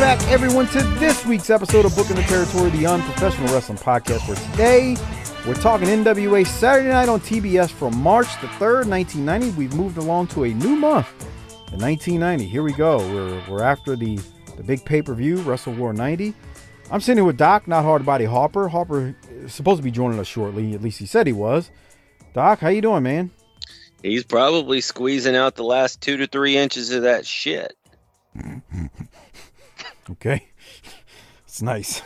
Back, everyone, to this week's episode of Booking the Territory, the unprofessional wrestling podcast. Where today we're talking NWA Saturday night on TBS from March the 3rd, 1990. We've moved along to a new month in 1990. Here we go. We're, we're after the, the big pay per view, Wrestle War 90. I'm sitting here with Doc, not Hard Body Harper. Harper is supposed to be joining us shortly. At least he said he was. Doc, how you doing, man? He's probably squeezing out the last two to three inches of that shit. Okay. It's nice.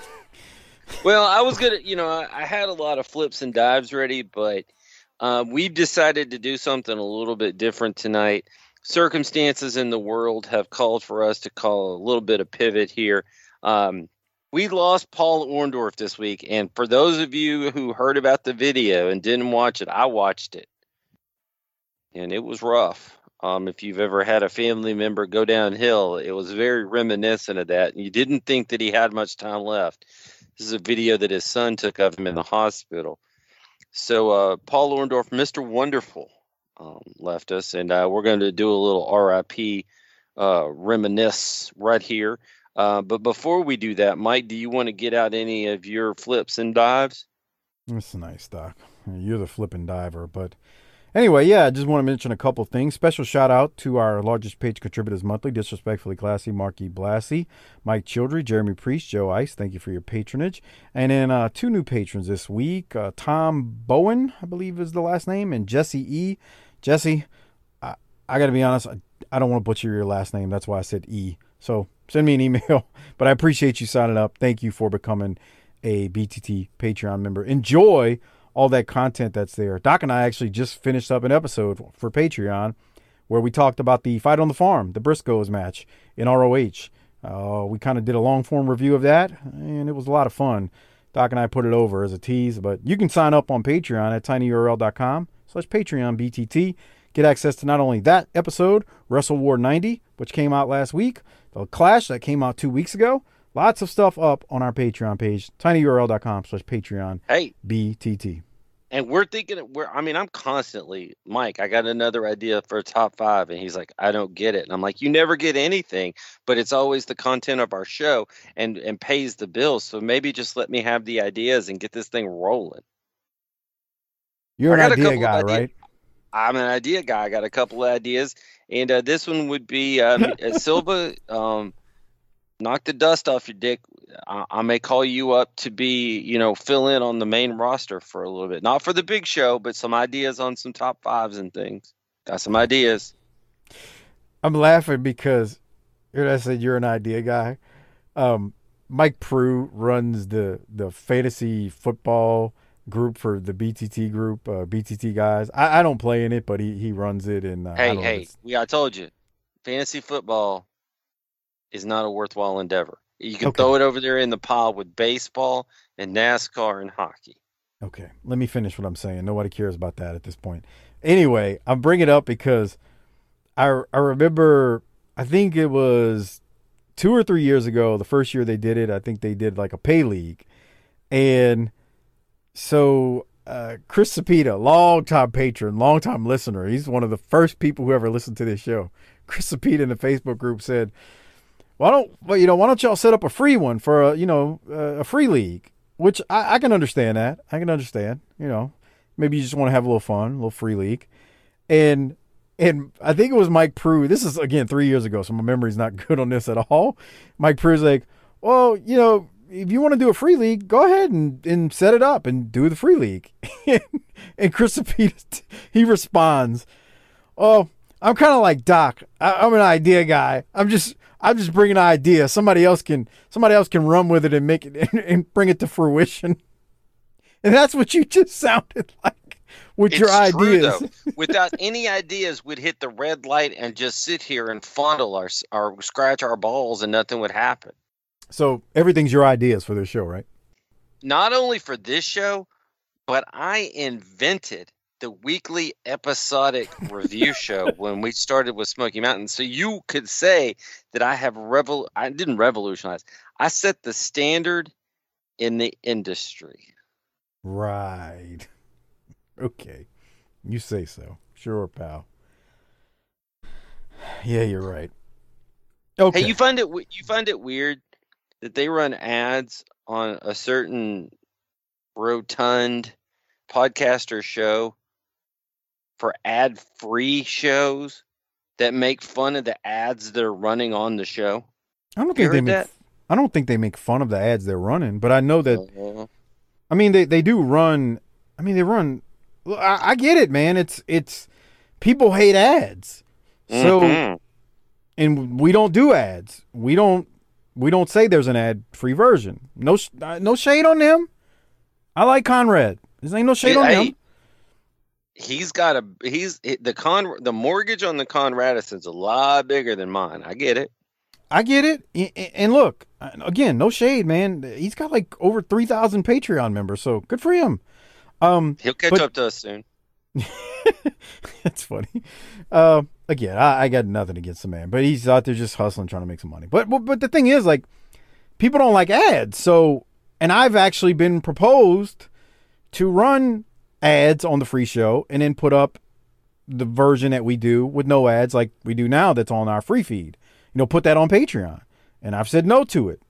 Well, I was gonna, you know, I, had a lot of flips and dives ready, but uh, we've decided to do something a little bit different tonight. Circumstances in the world have called for us to call a little bit of pivot here. Um, we lost Paul Orndorff this week, and for those of you who heard about the video and didn't watch it, I watched it, and it was rough. Um, if you've ever had a family member go downhill, it was very reminiscent of that. And you didn't think that he had much time left. This is a video that his son took of him in the hospital. So uh, Paul Orndorff, Mr. Wonderful, um, left us, and uh, we're going to do a little RIP uh, reminisce right here. Uh, but before we do that, Mike, do you want to get out any of your flips and dives? That's nice, Doc. You're the flipping diver, but Anyway, yeah, I just want to mention a couple things. Special shout out to our largest page contributors monthly, Disrespectfully Classy, Marky Blassie, Mike Childry, Jeremy Priest, Joe Ice. Thank you for your patronage. And then uh, two new patrons this week uh, Tom Bowen, I believe is the last name, and Jesse E. Jesse, I, I got to be honest, I, I don't want to butcher your last name. That's why I said E. So send me an email. But I appreciate you signing up. Thank you for becoming a BTT Patreon member. Enjoy all that content that's there. Doc and I actually just finished up an episode for Patreon where we talked about the fight on the farm, the Briscoes match in ROH. Uh, we kind of did a long form review of that, and it was a lot of fun. Doc and I put it over as a tease, but you can sign up on Patreon at tinyurl.com slash Patreon BTT. Get access to not only that episode, Wrestle War 90, which came out last week, the Clash that came out two weeks ago, Lots of stuff up on our Patreon page, tinyurl.com slash Patreon. Hey. BTT. And we're thinking, we're, I mean, I'm constantly, Mike, I got another idea for a top five. And he's like, I don't get it. And I'm like, you never get anything, but it's always the content of our show and, and pays the bills. So maybe just let me have the ideas and get this thing rolling. You're an idea guy, right? I'm an idea guy. I got a couple of ideas. And uh, this one would be um, Silva. Um, knock the dust off your dick. I, I, may call you up to be, you know, fill in on the main roster for a little bit. Not for the big show, but some ideas on some top fives and things. Got some ideas. I'm laughing because I said you're an idea guy. Um, Mike Prue runs the the fantasy football group for the BTT group, uh, BTT guys. I, I, don't play in it, but he he runs it. And uh, hey, hey, we I told you, fantasy football is not a worthwhile endeavor. You can okay. throw it over there in the pile with baseball and NASCAR and hockey. Okay, let me finish what I'm saying. Nobody cares about that at this point. Anyway, I'm bringing it up because I I remember I think it was two or three years ago, the first year they did it. I think they did like a pay league, and so uh, Chris Sapita, long time patron, long time listener. He's one of the first people who ever listened to this show. Chris Sapita in the Facebook group said, why don't well you know why don't y'all set up a free one for a you know uh, a free league which I, I, can understand that i can understand you know maybe you just want to have a little fun, a little free league, and and I think it was Mike Prue. This is again three years ago, so my memory's not good on this at all. Mike Prue's like, well, you know, if you want to do a free league, go ahead and, and set it up and do the free league. and Chris he responds, "Oh, I'm kind of like Doc. I, am an idea guy. I'm just I'm just bringing an idea. Somebody else can somebody else can run with it and make it and, and bring it to fruition." And that's what you just sounded like with it's your ideas. Though. Without any ideas, we'd hit the red light and just sit here and fondle our or scratch our balls, and nothing would happen. So everything's your ideas for this show, right? Not only for this show, but I invented the weekly episodic review show when we started with Smoky Mountain. So you could say that I have revol I didn't revolutionize. I set the standard in the industry. Right. Okay. You say so. Sure, pal. Yeah, you're right. Okay. Hey, you find it you find it weird that they run ads on a certain rotund podcaster show for ad free shows that make fun of the ads that are running on the show. I don't think they make. that? I don't think they make fun of the ads they're running, but I know that. Uh, I mean, they they do run. I mean, they run. I, I get it, man. It's it's people hate ads, so mhm. and we don't do ads. We don't we don't say there's an ad free version. No uh, no shade on them. I like Conrad. There ain't no shade Yeah, on him. He's got a he's the con the mortgage on the Conradison's a lot bigger than mine. I get it. I get it. And look, uh, again, no shade, man. He's got like over 3,000 Patreon members, so good for him. Um, He'll catch But- up to us soon. that's funny. Uh, again, I, I got nothing against the man, but he's out there just hustling, trying to make some money. But, but but the thing is, like, people don't like ads. So, and I've actually been proposed to run ads on the free show and then put up the version that we do with no ads, like we do now. That's on our free feed. You know, put that on Patreon, and I've said no to it.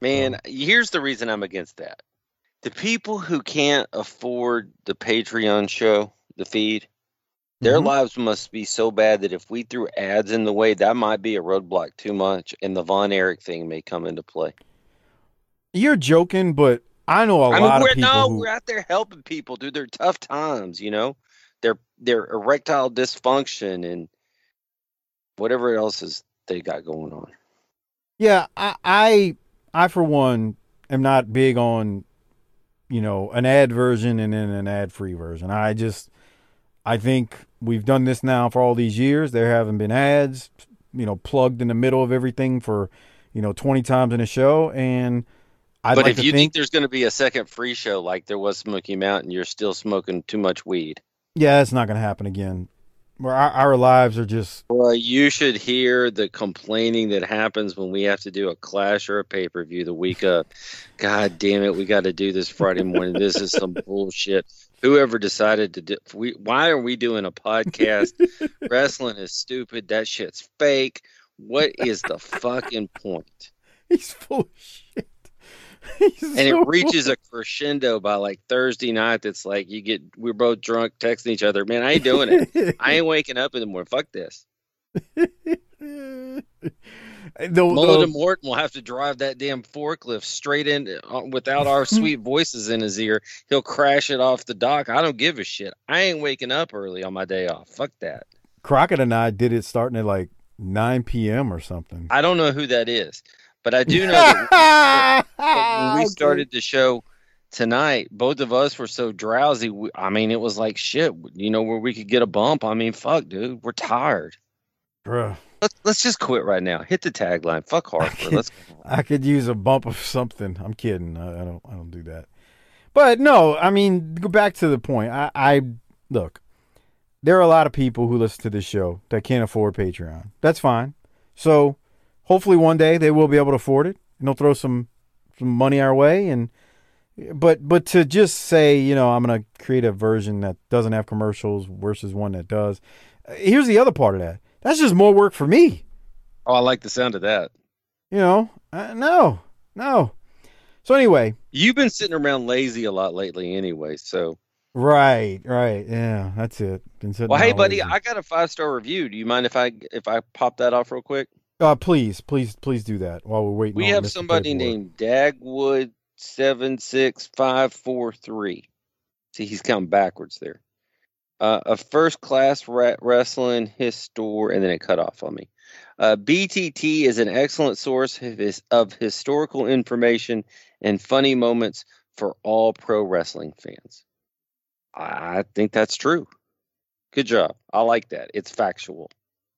Man, here's the reason I'm against that. The people who can't afford the Patreon show, the feed, their Mhm. lives must be so bad that if we threw ads in the way, that might be a roadblock too much, and the Von Erich thing may come into play. You're joking, but I know a I mean, lot we're of people no, who. we're out there helping people through their tough times. You know, their their erectile dysfunction and whatever else is they got going on. Yeah, I, I, I for one am not big on, you know, an ad version and then an ad-free version. I just, I think we've done this now for all these years. There haven't been ads, you know, plugged in the middle of everything for, you know, twenty times in a show, and I'd but like if you think, think, there's going to be a second free show like there was Smoky Mountain, you're still smoking too much weed. yeah, it's not going to happen again. Where our, our lives are just, Well, you should hear the complaining that happens when we have to do a clash or a pay per view the week of. God damn it, we got to do this Friday morning. This is some bullshit. Whoever decided to do, we, why are we doing a podcast? Wrestling is stupid. That shit's fake. What is the fucking point? he's full of shit. He's And so it reaches a crescendo by like Thursday night. It's like you get, we're both drunk texting each other. Man, I ain't doing it. I ain't waking up in the morning. Fuck this. the, Mullen the- and Morton will have to drive that damn forklift straight in uh, without our sweet voices in his ear. He'll crash it off the dock. I don't give a shit. I ain't waking up early on my day off. Fuck that. Crockett and I did it starting at like 9 p.m. or something. I don't know who that is, but I do know that when we started the show tonight, both of us were so drowsy. we- I mean, it was like shit. You know where we could get a bump. I mean, fuck, dude, we're tired. Bruh, Let's let's just quit right now. Hit the tagline. Fuck Hartford. Let's. I could use a bump of something. I'm kidding. I, I don't. I don't do that. But no, I mean, go back to the point. I, I look. There are a lot of people who listen to this show that can't afford Patreon. That's fine. So hopefully one day they will be able to afford it, and they'll throw some some money our way. And but but to just say, you know, I'm gonna create a version that doesn't have commercials versus one that does. Here's the other part of that. That's just more work for me. Oh, I like the sound of that. You know, uh, no, no. So anyway, You've been sitting around lazy a lot lately, anyway. So Right, right. Yeah, that's it. Been sitting Well, hey, buddy, lazy. I got a five star review. Do you mind if I if I pop that off real quick? Uh, please, please, please do that while we're waiting. We have Mr. somebody Paperwork. named Dagwood seven six five four three. See, he's counting backwards there. Uh, a first class wrestling histor, and then it cut off on me. Uh, BTT is an excellent source of, his, of historical information and funny moments for all pro wrestling fans. I think that's true. Good job. I like that. It's factual.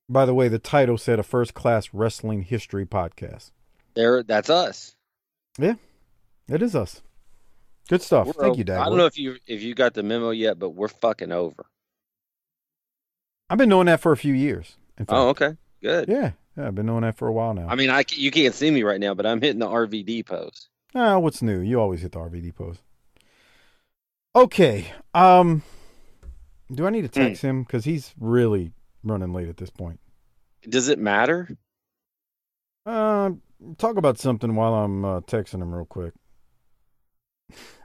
By the way, the title said a first class wrestling history podcast. There, that's us. Yeah, it is us. Good stuff. We're Thank over- you, Dad. I don't know if you if you got the memo yet, but we're fucking over. I've been doing that for a few years. In fact. Oh, okay, good. Yeah, yeah, I've been doing that for a while now. I mean, I you can't see me right now, but I'm hitting the RVD pose. Ah, what's new? You always hit the RVD post. Okay. Um, do I need to Hmm. text him because he's really running late at this point? Does it matter? Uh, talk about something while I'm uh, texting him real quick.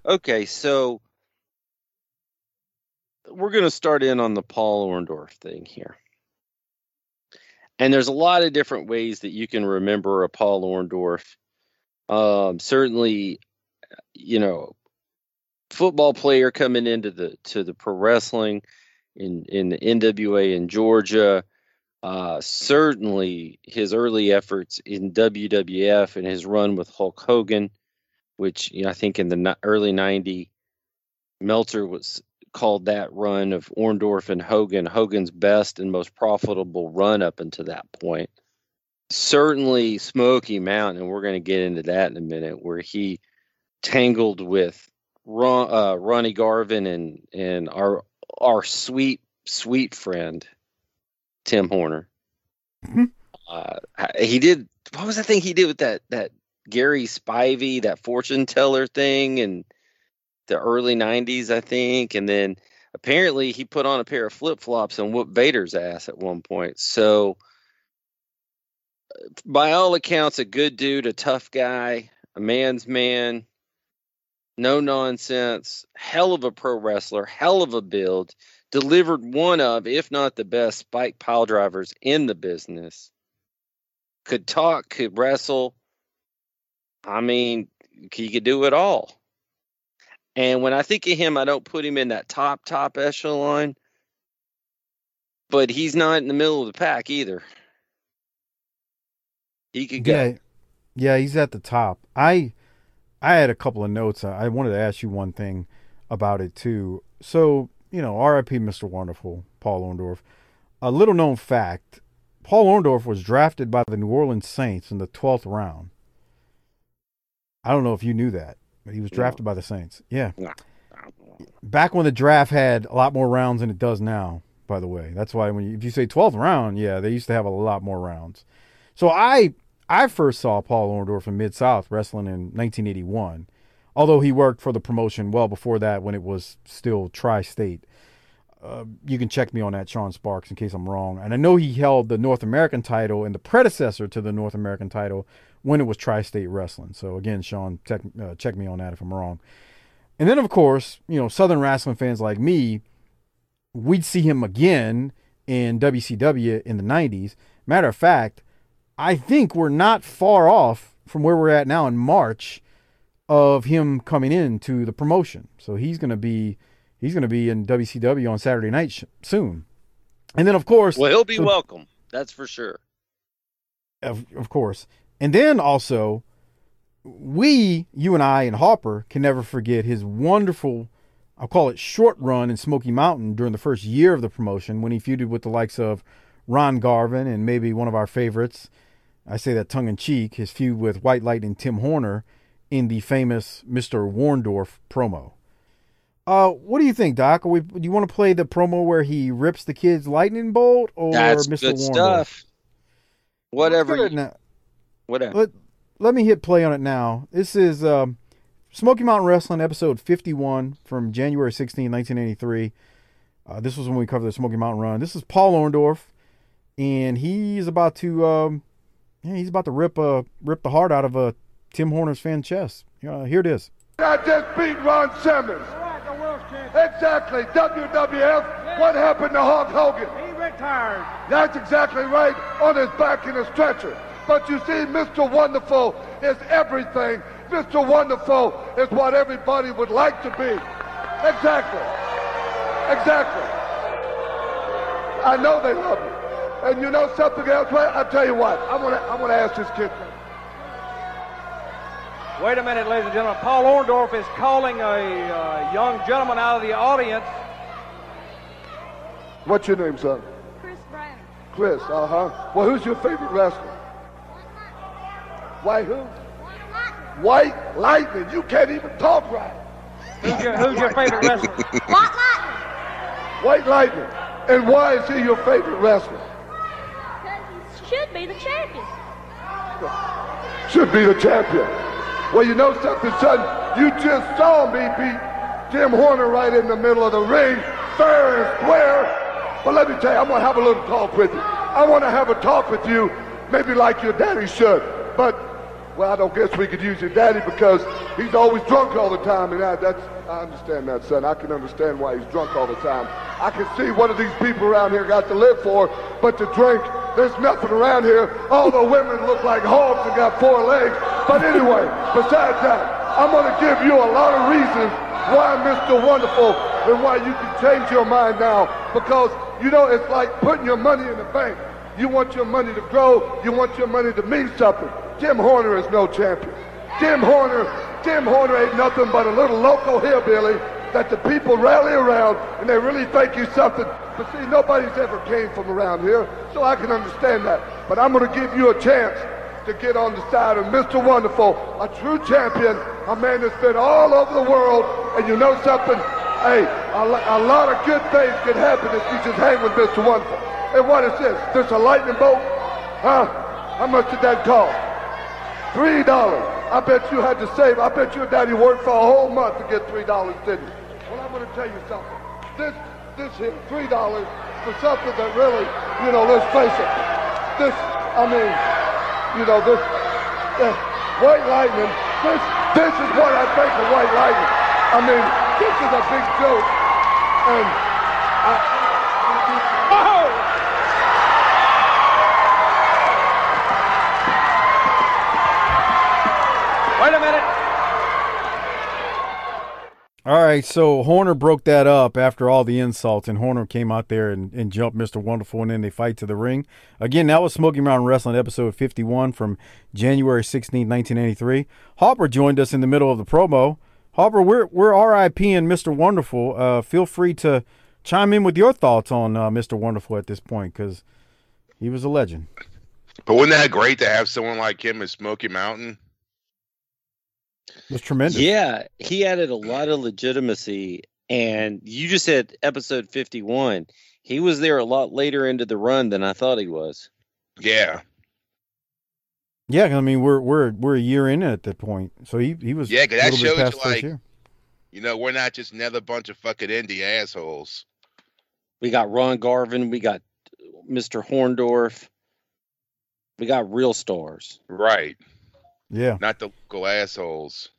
Okay, so we're gonna start in on the Paul Orndorff thing here. And there's a lot of different ways that you can remember a Paul Orndorff. Um, certainly, you know, football player coming into the to the pro wrestling in in the NWA in Georgia. Uh, certainly, his early efforts in WWF and his run with Hulk Hogan, which you know, I think in the early '90, Meltzer was called that run of Orndorff and Hogan Hogan's best and most profitable run up until that point. Certainly, Smoky Mountain, and we're going to get into that in a minute, where he tangled with Ron, uh, Ronnie Garvin and and our our sweet sweet friend Tim Horner. Mhm. Uh, he did what was that thing he did with that that Gary Spivey that fortune teller thing and the early 90s I think and then apparently he put on a pair of flip-flops and whooped Vader's ass at one point. So uh, by all accounts a good dude, a tough guy, a man's man, no nonsense, hell of a pro wrestler, hell of a build, delivered one of, if not the best, spike pile drivers in the business. Could talk, could wrestle. I mean, he could do it all. And when I think of him, I don't put him in that top, top echelon, but he's not in the middle of the pack either. He could go. Yeah, yeah, he's at the top. I I had a couple of notes. I wanted to ask you one thing about it too. So you know, R.I.P. Mr. Wonderful, Paul Orndorff. A little known fact: Paul Orndorff was drafted by the New Orleans Saints in the twelfth round. I don't know if you knew that, but he was No. drafted by the Saints. Yeah, No. back when the draft had a lot more rounds than it does now. By the way, that's why when you, if you say twelfth round, yeah, they used to have a lot more rounds. So I I first saw Paul Orndorff in Mid South wrestling in 1981, although he worked for the promotion well before that when it was still Tri State. Uh, you can check me on that, Sean Sparks, in case I'm wrong. And I know he held the North American title and the predecessor to the North American title when it was Tri State Wrestling. So again, Sean, check, uh, check me on that if I'm wrong. And then, of course, you know, Southern wrestling fans like me, we'd see him again in WCW in the 90s. Matter of fact, I think we're not far off from where we're at now in March of him coming into the promotion. So he's going to be he's going to be in WCW on Saturday night sh- soon. And then of course, Well, he'll be so- welcome. That's for sure. of, of course. And then also we, you and I and Hopper can never forget his wonderful I'll call it short run in Smoky Mountain during the first year of the promotion when he feuded with the likes of Ron Garvin and maybe one of our favorites. I say that tongue in cheek, his feud with White Light and Tim Horner in the famous Mr. Warndorf promo. Uh, what do you think, Doc? Are we, do you want to play the promo where he rips the kid's lightning bolt or That's Mr. good Warndorf? stuff. Whatever. Let's get it you- now. whatever. Let, let me hit play on it now. This is um, Smoky Mountain Wrestling, episode 51 from January 16, 1983. Uh, this was when we covered the Smoky Mountain Run. This is Paul Orndorff, and he's about to, um, yeah, he's about to rip uh, rip the heart out of uh, Tim Horner's fan chest. Uh, here it is. I just beat Ron Simmons. Exactly. WWF, what happened to Hulk Hogan? He retired. That's exactly right, on his back in a stretcher. But you see, Mr. Wonderful is everything. Mr. Wonderful is what everybody would like to be. Exactly. Exactly. I know they love you. And you know something else? Well, I'll tell you what. I want to I wanna ask this kid. Wait a minute, ladies and gentlemen. Paul Orndorff is calling a uh, young gentleman out of the audience. What's your name, son? Chris Brown. Chris, uh-huh. Well, who's your favorite wrestler? White Lightning. Why who? White Lightning. You can't even talk right. Who's your, who's your favorite wrestler? White Lightning. White Lightning. And why is he your favorite wrestler? Should be the champion. Should be the champion. Well, you know something, son? You just saw me beat Jim Horner right in the middle of the ring, fair and square. But let me tell you, I'm going to have a little talk with you. I want to have a talk with you, maybe like your daddy should. But, well, I don't guess we could use your daddy because he's always drunk all the time. And I, that's, I understand that, son. I can understand why he's drunk all the time. I can see what of these people around here got to live for, but to drink. There's nothing around here. All the women look like hogs and got four legs. But anyway, besides that, I'm going to give you a lot of reasons why Mr. Wonderful and why you can change your mind now. Because, you know, it's like putting your money in the bank. You want your money to grow. You want your money to mean something. Tim Horner is no champion. Tim Horner, Tim Horner ain't nothing but a little local hillbilly that the people rally around and they really think he's something. But see, nobody's ever came from around here, so I can understand that. But I'm going to give you a chance to get on the side of Mr. Wonderful, a true champion, a man that's been all over the world. And you know something? Hey, a, a lot of good things can happen if you just hang with Mr. Wonderful. And what is this? This is a lightning bolt? Huh? How much did that cost? Three dollars. I bet you had to save. I bet your daddy worked for a whole month to get three dollars, didn't he? Well, I'm going to tell you something. This, this here, three dollars for something that really, you know, let's face it. This, I mean, you know, this, uh, white lightning. This, this is what I think of white lightning. I mean, this is a big joke, and I. All right, so Horner broke that up after all the insults, and Horner came out there and, and jumped Mr. Wonderful, and then they fight to the ring. Again, that was Smoky Mountain Wrestling episode 51 from January 16, 1983. Hopper joined us in the middle of the promo. Hopper, we're, we're RIPing Mr. Wonderful. Uh, feel free to chime in with your thoughts on uh, Mr. Wonderful at this point because he was a legend. But wasn't that great to have someone like him in Smoky Mountain? It was tremendous. Yeah, he added a lot of legitimacy. And you just said episode 51. He was there a lot later into the run than I thought he was. Yeah. Yeah, I mean we're we're we're a year in at that point, so he he was Yeah, 'cause a that shows you, like, year. You know, we're not just another bunch of fucking indie assholes. We got Ron Garvin. We got Mr. Horndorf. We got real stars. Right. Yeah, Not the local assholes.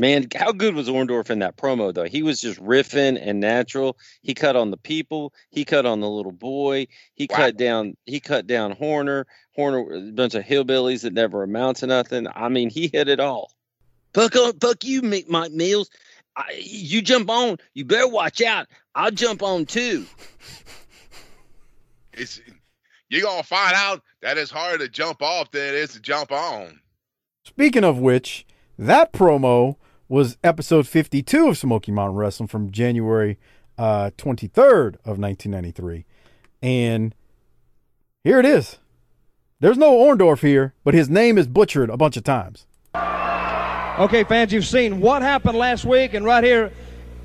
Man, how good was Orndorff in that promo though? He was just riffing and natural. He cut on the people. He cut on the little boy. He Wow. cut down. He cut down Horner. Horner, a bunch of hillbillies that never amount to nothing. I mean, he hit it all. Fuck on, fuck you, Mick Mike Mills. I, you jump on. You better watch out. I'll jump on too. It's you're gonna find out that it's harder to jump off than it is to jump on. Speaking of which, that promo was episode 52 of Smoky Mountain Wrestling from January uh, 23rd of 1993. And here it is. There's no Orndorff here, but his name is butchered a bunch of times. Okay, fans, you've seen what happened last week, and right here,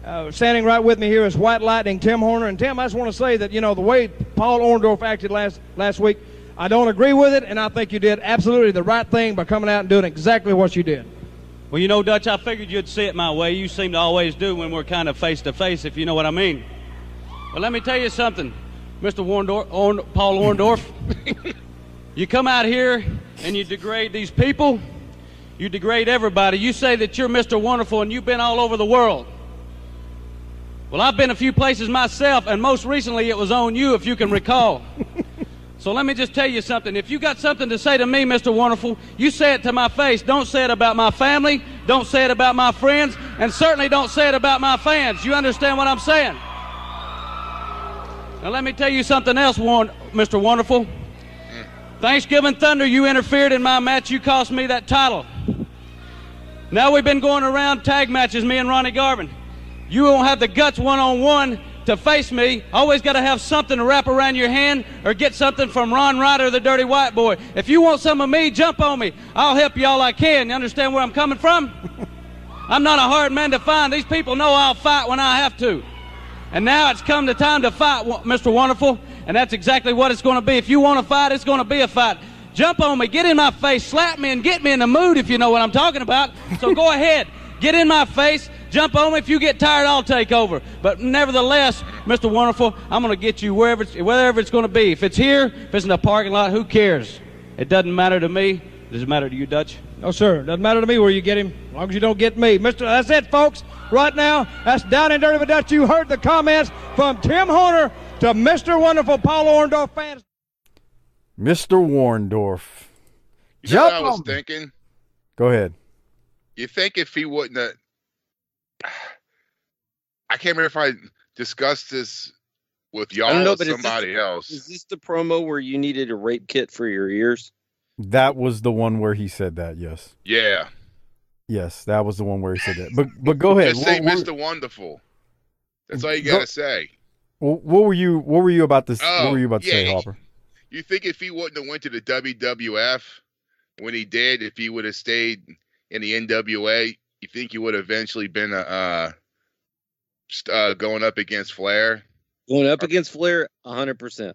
uh, standing right with me here is White Lightning Tim Horner. And Tim, I just want to say that you know the way Paul Orndorff acted last last week, I don't agree with it, and I think you did absolutely the right thing by coming out and doing exactly what you did. Well, you know, Dutch, I figured you'd see it my way. You seem to always do when we're kind of face to face, if you know what I mean. But let me tell you something, Mr. Warndorf, Orn, Paul Orndorff. you come out here and you degrade these people. You degrade everybody. You say that you're Mr. Wonderful and you've been all over the world. Well, I've been a few places myself, and most recently it was on you, if you can recall. So let me just tell you something. If you got something to say to me, Mr. Wonderful, you say it to my face. Don't say it about my family. Don't say it about my friends. And certainly don't say it about my fans. You understand what I'm saying? Now let me tell you something else, Mr. Wonderful. Thanksgiving Thunder, you interfered in my match. You cost me that title. Now we've been going around tag matches, me and Ronnie Garvin. You won't have the guts one on one to face me. Always got to have something to wrap around your hand or get something from Ron Ryder, the dirty white boy. If you want some of me, jump on me. I'll help you all I can. You understand where I'm coming from? I'm not a hard man to find. These people know I'll fight when I have to. And now it's come the time to fight, Mr. Wonderful. And that's exactly what it's going to be. If you want to fight, it's going to be a fight. Jump on me, get in my face, slap me, and get me in the mood if you know what I'm talking about. So go ahead, get in my face, jump on me. If you get tired, I'll take over. But nevertheless, Mr. Wonderful, I'm going to get you wherever it's, wherever it's going to be. If it's here, if it's in the parking lot, who cares? It doesn't matter to me. Does it matter to you, Dutch? No, sir. Doesn't matter to me where you get him, as long as you don't get me. Mister, that's it, folks. Right now, that's Down and Dirty with Dutch. You heard the comments from Tim Horner to Mr. Wonderful Paul Orndorff fans. Mr. Warndorf. You know what I Jump was on thinking? Go ahead. You think if he wouldn't have, I can't remember if I discussed this with y'all I don't know, or but is this- somebody else. Is this the promo where you needed a rape kit for your ears? That was the one where he said that. Yes. Yeah. Yes, that was the one where he said that. But but go ahead. Just say What, what, Mr. Wonderful. That's all you gotta say. what were you what were you about to what Oh, were you about to say, yeah. Hopper? You think if he wouldn't have went to the WWF when he did, if he would have stayed in the NWA, you think he would have eventually been a uh, st- uh going up against Flair? Going up against Flair, 100%.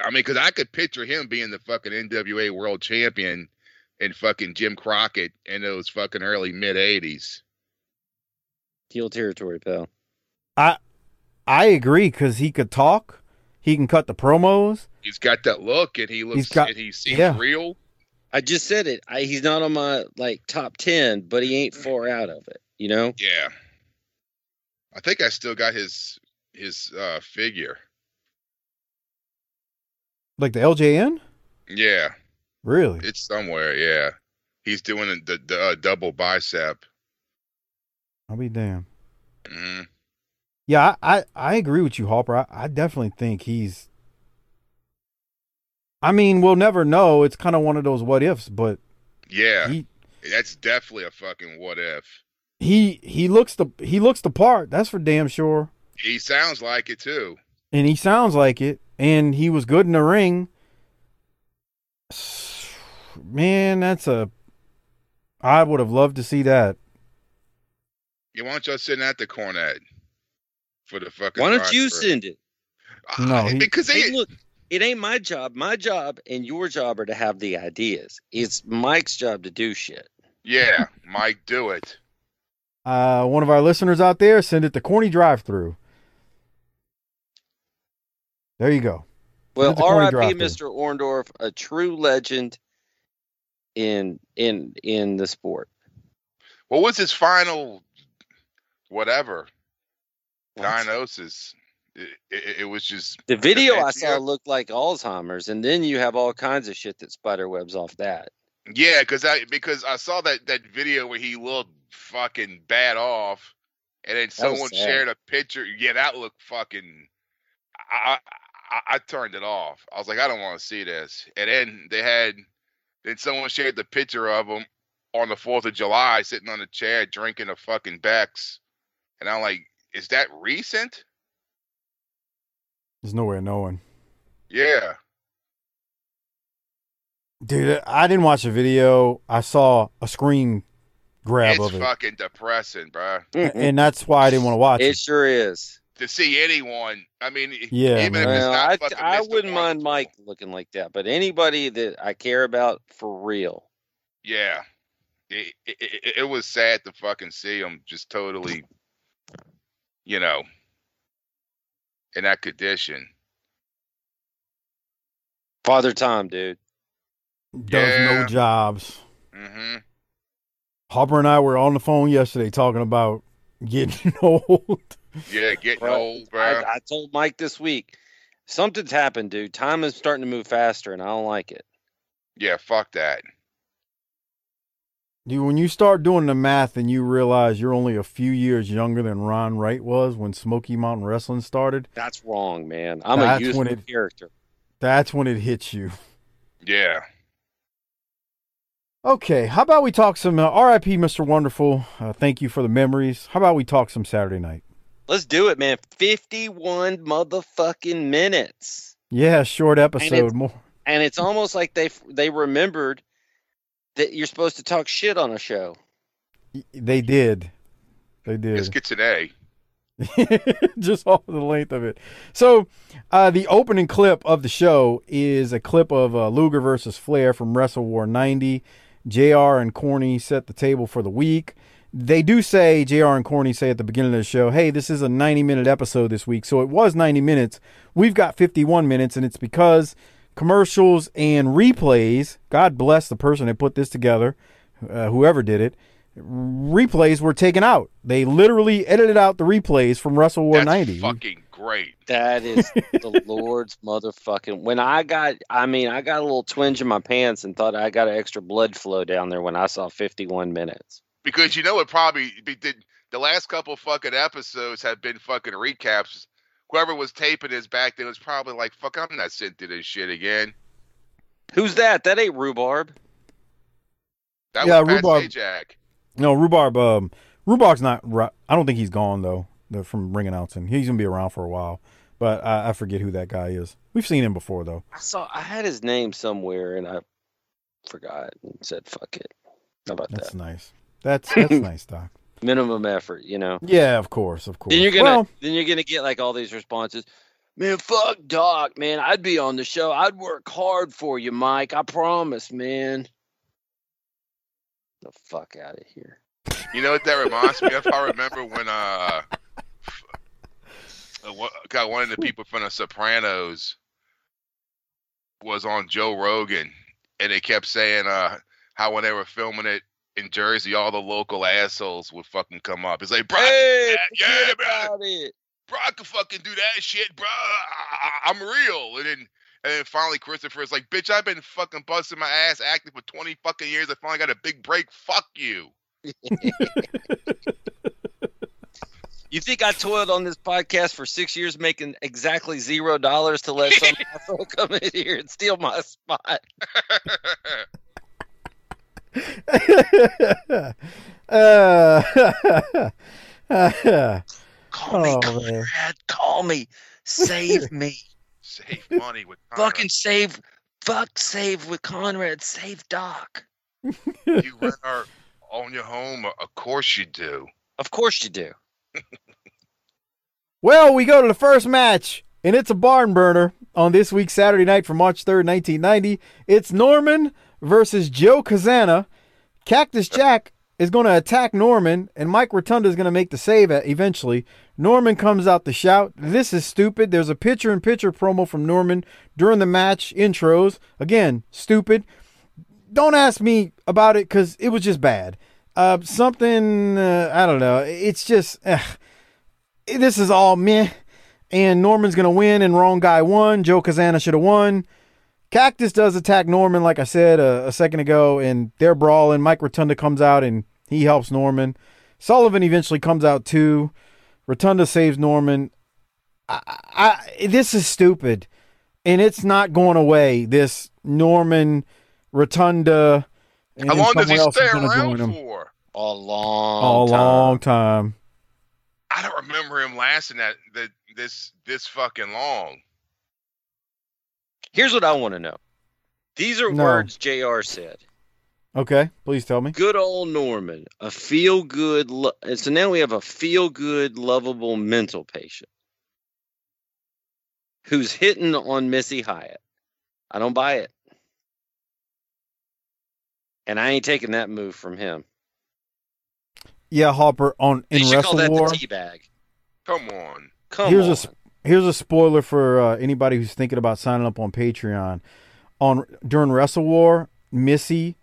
I mean, because I could picture him being the fucking NWA World Champion and fucking Jim Crockett in those fucking early mid '80s. Heel territory, pal. I I agree because he could talk, he can cut the promos. He's got that look, and he looks, got- and he seems yeah. real. I just said it. I, he's not on my like top 10, but he ain't far out of it, you know? Yeah, I think I still got his his uh figure. Like the LJN? Yeah, Really? it's somewhere. Yeah, he's doing the the uh, double bicep. I'll be damned. hmm Yeah, I, I, I agree with you, Hopper. I, I definitely think he's. I mean, we'll never know. It's kind of one of those what ifs, but Yeah, he that's definitely a fucking what if. He he looks the he looks the part. That's for damn sure. He sounds like it too. And he sounds like it. And he was good in the ring. Man, that's a. I would have loved to see that. You want just sitting at the Cornette for the fucking. Why don't you drive-thru. send it? No, Ah, he- because they, Hey, look, it ain't my job. My job and your job are to have the ideas. It's Mike's job to do shit. yeah, Mike, do it. Uh, one of our listeners out there, send it to Corny Drive Through. There you go. Well, Send it to Corny R.I.P. Mr. Orndorff, a true legend in in in the sport. What was his final, whatever, What? diagnosis? It, it, it was just The video I saw looked like Alzheimer's, and then you have all kinds of shit that spider webs off that. Yeah, because I because I saw that that video where he looked fucking bad off, and then That someone shared a picture. Yeah, that looked fucking. I, I I turned it off. I was like, I don't want to see this. And then they had, then someone shared the picture of him on the Fourth of July sitting on a chair drinking a fucking Beck's, and I'm like, is that recent? There's nowhere knowing. Yeah. Dude, I didn't watch the video. I saw a screen grab it's of it. fucking depressing, bro. And that's why I didn't want to watch It it. sure is. To see anyone, I mean, Yeah, even if man. it's Well, I, I wouldn't mind Mike looking like that, but anybody that I care about for real. Yeah, it, it, it, it was sad to fucking see him just totally, you know, in that condition. Father Time, dude. Does no Yeah. jobs. hmm Hopper and I were on the phone yesterday talking about Getting old. Yeah, getting Bro, old, bro. I, I told Mike this week, something's happened, dude. Time is starting to move faster, and I don't like it. yeah, fuck that. Dude, when you start doing the math and you realize you're only a few years younger than Ron Wright was when Smoky Mountain Wrestling started, That's wrong, man. I'm a youthful when it- character. that's when it hits you. Yeah. Okay, how about we talk some uh, RIP Mr. Wonderful. Uh, thank you for the memories. How about we talk some Saturday night? Let's do it, man. 51 motherfucking minutes. Yeah, short episode. it's- More. And it's almost like they they remembered that you're supposed to talk shit on a show. They did. They did. This gets an A. just off the length of it. So, uh, the opening clip of the show is a clip of uh, Luger versus Flair from Wrestle War 90. JR and Corny set the table for the week. They do say, JR and Corny say at the beginning of the show, hey, this is a 90 minute episode this week. So it was 90 minutes. We've got 51 minutes, and it's because commercials and replays, God bless the person that put this together, uh, whoever did it, replays were taken out. They literally edited out the replays from Wrestle War That's 90. fucking great. That is the Lord's motherfucking. When I got, I mean, I got a little twinge in my pants and thought I got an extra blood flow down there when I saw 51 minutes. Because you know it probably be- did. The last couple fucking episodes have been fucking recaps. Whoever was taping this back then was probably like, "Fuck, I'm not sent to this shit again." Who's that? That ain't rhubarb. That Yeah, was Pat Rhubarb. Sajak. No, Rhubarb. Um, Rhubarb's not. ri- I don't think he's gone though. The, from ring announcing, he's gonna be around for a while. But I, I forget who that guy is. We've seen him before though. I saw, I had his name somewhere and I forgot and said, fuck it. How about That's that? That's nice. That's that's nice, Doc. Minimum effort, you know? Yeah, of course, of course. Then you're gonna, Well, then you're gonna get like all these responses. Man, fuck Doc, man. I'd be on the show. I'd work hard for you, Mike. I promise, man. The fuck out of here. You know what that reminds me of? I remember when uh, f- what- got one of the people from The Sopranos was on Joe Rogan, and they kept saying uh how when they were filming it in Jersey, all the local assholes would fucking come up. It's like, bro, Hey, yeah, bro, it. bro, I can fucking do that shit, bro. I, I, I'm real. And then, and then finally, Christopher is like, bitch, I've been fucking busting my ass acting for 20 fucking years. I finally got a big break. Fuck you. You think I toiled on this podcast for six years, making exactly zero dollars to let some asshole come in here and steal my spot? uh, Call me, Oh, man. Conrad. Call me. Save me. Save money with Fucking save. Fuck save with Conrad. Save Doc. you rent our own your home. Of course you do. Of course you do. Well, we go to the first match, and it's a barn burner on this week's Saturday night from March 3rd, 1990. It's Norman versus Joe Kazana. Cactus Jack is going to attack Norman, and Mike Rotunda is going to make the save eventually. Norman comes out to shout, This is stupid. There's a picture in picture promo from Norman during the match intros. Again, stupid. Don't ask me about it because it was just bad. Uh, something, uh, I don't know. It's just. ugh this is all meh. And Norman's gonna win, and wrong guy won. Joe Kazana should have won. Cactus does attack Norman, like I said a, a second ago, and they're brawling. Mike Rotunda comes out and he helps Norman. Sullivan eventually comes out too. Rotunda saves Norman. I, I, this is stupid, and it's not going away. This Norman Rotunda. And How long does he someone else is stay around for? A long, A time. long time. I don't remember him lasting that that this this fucking long. Here's what I want to know. These are No. words JR said. Okay, please tell me. Good old Norman, a feel good. Lo- so now we have a feel good, lovable mental patient who's hitting on Missy Hyatt. I don't buy it. And I ain't taking that move from him. Yeah, Hopper on in They should call Wrestle that War. the teabag. Come on. Come here's on. a here's a spoiler for uh, anybody who's thinking about signing up on Patreon. On during Wrestle War, Missy,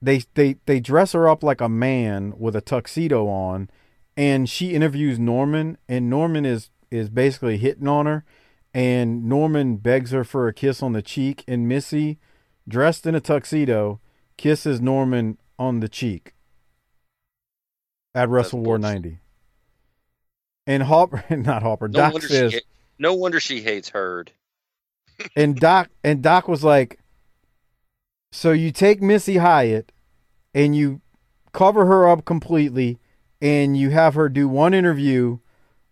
they they they dress her up like a man with a tuxedo on, and she interviews Norman, and Norman is is basically hitting on her, and Norman begs her for a kiss on the cheek, and Missy, dressed in a tuxedo, kisses Norman on the cheek at Wrestle War 90. And Hopper, not Hopper, No Doc says, she. No wonder she hates Herd. and Doc and Doc was like, so you take Missy Hyatt and you cover her up completely, and you have her do one interview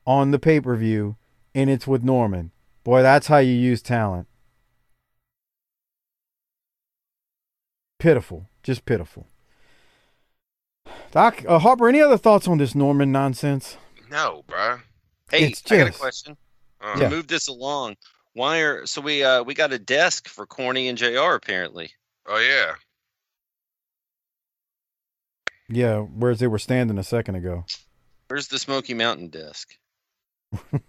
on the pay per view, and it's with Norman. Boy, that's how you use talent. Pitiful, just pitiful. Doc uh, Harper, any other thoughts on this Norman nonsense? No, bruh. Hey, It's I got a question. Uh, To Yeah. move this along, why are so we uh we got a desk for Corny and JR. Apparently. Oh yeah. Yeah, whereas they were standing a second ago. Where's the Smoky Mountain desk?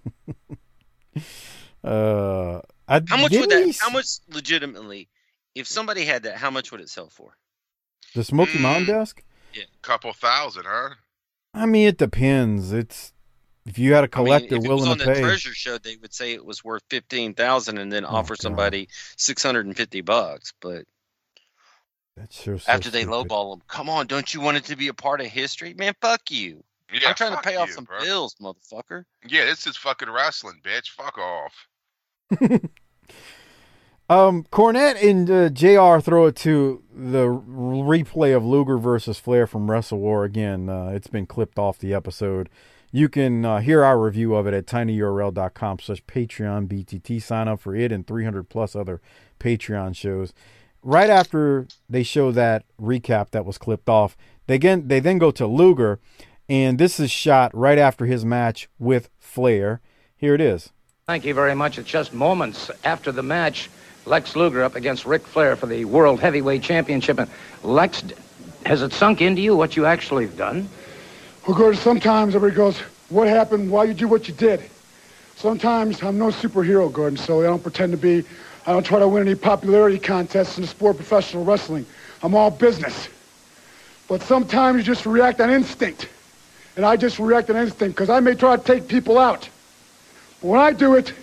Uh, I, How much would that? he How much legitimately? If somebody had that, how much would it sell for? The Smoky Mountain hmm. desk? desk? Couple thousand, huh? I mean, it depends. It's if you had a I mean, collector if it was willing on to the pay. treasure show, they would say it was worth fifteen thousand, and then Oh, offer God. somebody six hundred and fifty bucks. But That's sure so after they stupid. lowball them, come on, don't you want it to be a part of history, man? Fuck you! Yeah, I'm trying to fuck pay off some bro. bills, motherfucker. Yeah, this is fucking wrestling, bitch. Fuck off. Um, Cornette and uh, JR. throw it to the replay of Luger versus Flair from Wrestle War again. Uh, it's been clipped off the episode. You can uh, hear our review of it at tinyurl.com slash Patreon BTT. Sign up for it and 300 plus other Patreon shows. Right after they show that recap that was clipped off, they again they then go to Luger, and this is shot right after his match with Flair. Here it is. Thank you very much. It's just moments after the match. Lex Luger up against Ric Flair for the World Heavyweight Championship. And Lex, has it sunk into you what you actually have done? Well, Gordon, sometimes everybody goes, what happened? Why you do what you did? Sometimes I'm no superhero, Gordon, so I don't pretend to be. I don't try to win any popularity contests in the sport of professional wrestling. I'm all business. But sometimes you just react on instinct. And I just react on instinct because I may try to take people out. But when I do it,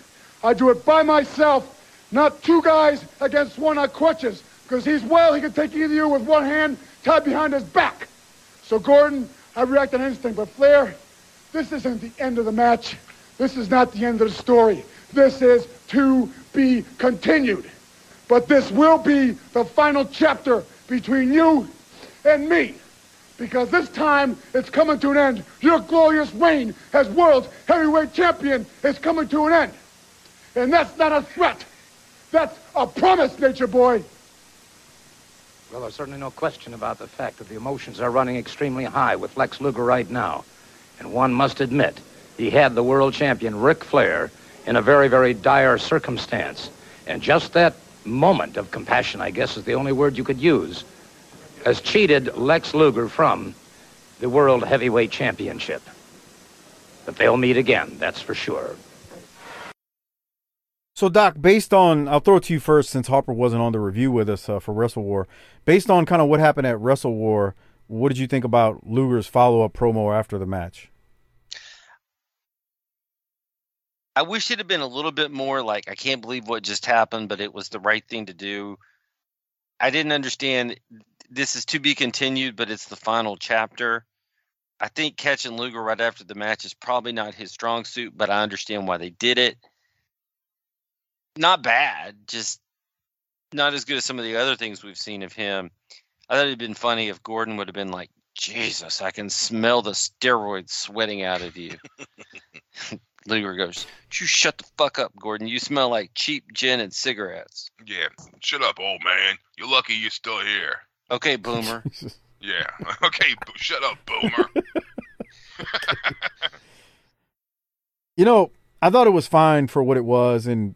I do it by myself, not two guys against one on crutches. Because he's well, he can take either of you with one hand tied behind his back. So, Gordon, I react on instinct. But, Flair, this isn't the end of the match. This is not the end of the story. This is to be continued. But this will be the final chapter between you and me. Because this time it's coming to an end. Your glorious reign as world heavyweight champion is coming to an end. And that's not a threat. That's a promise, Nature Boy. Well, there's certainly no question about the fact that the emotions are running extremely high with Lex Luger right now. And one must admit, he had the world champion, Ric Flair, in a very, very dire circumstance. And just that moment of compassion, I guess is the only word you could use, has cheated Lex Luger from the World Heavyweight Championship. But they'll meet again, that's for sure. So, Doc, based on, I'll throw it to you first since Harper wasn't on the review with us uh, for Wrestle War. Based on kind of what happened at Wrestle War, what did you think about Luger's follow up promo after the match? I wish it had been a little bit more like I can't believe what just happened, but it was the right thing to do. I didn't understand this is to be continued, but it's the final chapter. I think catching Luger right after the match is probably not his strong suit, but I understand why they did it. Not bad, just not as good as some of the other things we've seen of him. I thought it'd been funny if Gordon would have been like, Jesus, I can smell the steroids sweating out of you. Luger goes, You shut the fuck up, Gordon. You smell like cheap gin and cigarettes. Yeah. Shut up, old man. You're lucky you're still here. Okay, boomer. Yeah. Okay. bo- shut up, boomer. You know, I thought it was fine for what it was, and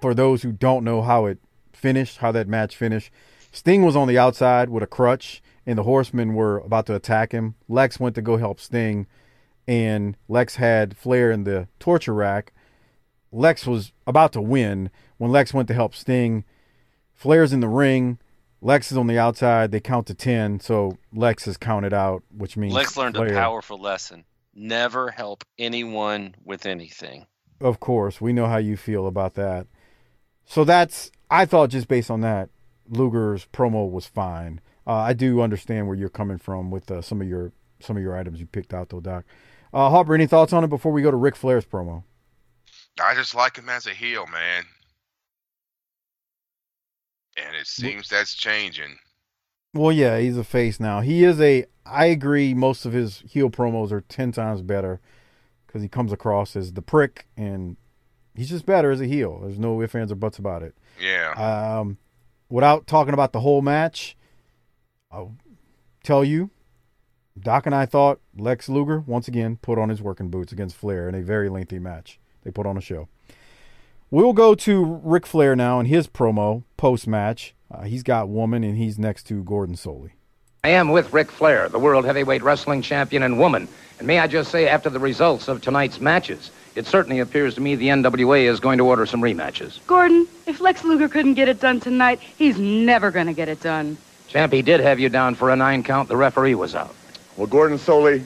for those who don't know how it finished, how that match finished, Sting was on the outside with a crutch, and the Horsemen were about to attack him. Lex went to go help Sting, and Lex had Flair in the torture rack. Lex was about to win when Lex went to help Sting. Flair's in the ring. Lex is on the outside. They count to ten, so Lex is counted out, which means Lex learned a powerful lesson. never help anyone with anything. Of course, we know how you feel about that. So that's I thought just based on that, Luger's promo was fine. Uh, I do understand where you're coming from with uh, some of your some of your items you picked out though, Doc. Uh, Harper, any thoughts on it before we go to Ric Flair's promo? I just like him as a heel, man. And it seems that's changing. Well, yeah, he's a face now. He is a. I agree. Most of his heel promos are ten times better because he comes across as the prick, and he's just better as a heel. There's no ifs, ands, or buts about it. Yeah. Um, without talking about the whole match, I'll tell you, Doc and I thought Lex Luger once again put on his working boots against Flair in a very lengthy match. They put on a show. We'll go to Ric Flair now in his promo post match. Uh, he's got woman and he's next to Gordon Solie. I am with Ric Flair, the World Heavyweight Wrestling Champion and woman. And may I just say, after the results of tonight's matches, it certainly appears to me the NWA is going to order some rematches. Gordon, if Lex Luger couldn't get it done tonight, he's never going to get it done. Champ, he did have you down for a nine count. The referee was out. Well, Gordon Solie,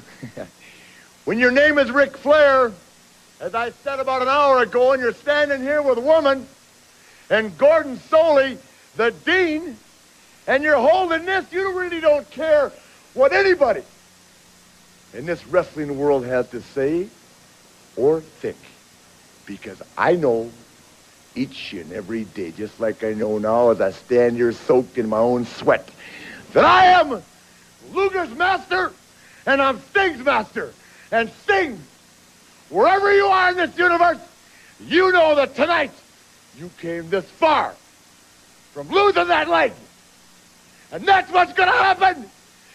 when your name is Ric Flair, as I said about an hour ago, and you're standing here with a woman, and Gordon Solie, the dean, and you're holding this, you really don't care what anybody in this wrestling world has to say or think. Because I know each and every day, just like I know now as I stand here soaked in my own sweat, that I am Luger's master and I'm Sting's master. And Sting, wherever you are in this universe, you know that tonight you came this far from losing that leg. And that's what's going to happen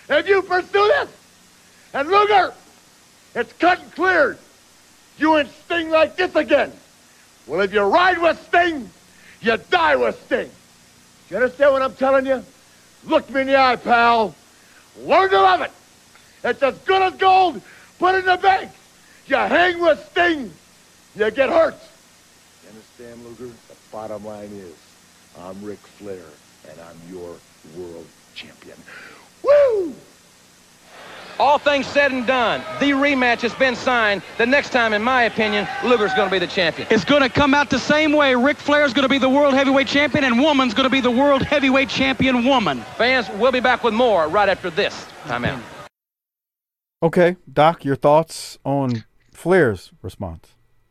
if you pursue this. And Luger, it's cut and cleared. You ain't Sting like this again. Well, if you ride with Sting, you die with Sting. You understand what I'm telling you? Look me in the eye, pal. Learn to love it. It's as good as gold. Put it in the bank. You hang with Sting, you get hurt. You understand, Luger? The bottom line is, I'm Ric Flair, and I'm your world champion. Woo! All things said and done, the rematch has been signed. The next time, in my opinion, Luger's going to be the champion. It's going to come out the same way. Ric Flair's going to be the world heavyweight champion, and woman's going to be the world heavyweight champion woman. Fans, we'll be back with more right after this. Time out. Okay, Doc, your thoughts on Flair's response?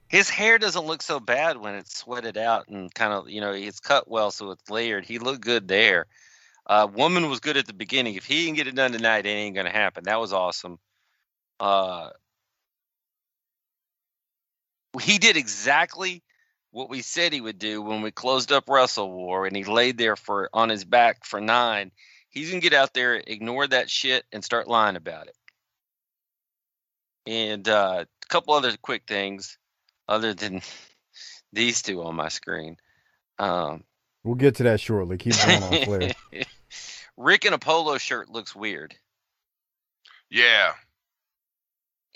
His hair doesn't look so bad when it's sweated out and kind of, you know, it's cut well, so it's layered. He looked good there. Uh, woman was good at the beginning. If he can get it done tonight, it ain't gonna happen. That was awesome. Uh, he did exactly what we said he would do when we closed up Wrestle War, and he laid there for on his back for nine. He's gonna get out there, ignore that shit, and start lying about it. And uh, a couple other quick things, other than these two on my screen. Um, We'll get to that shortly. Keep going on Flair. Rick in a polo shirt looks weird. Yeah.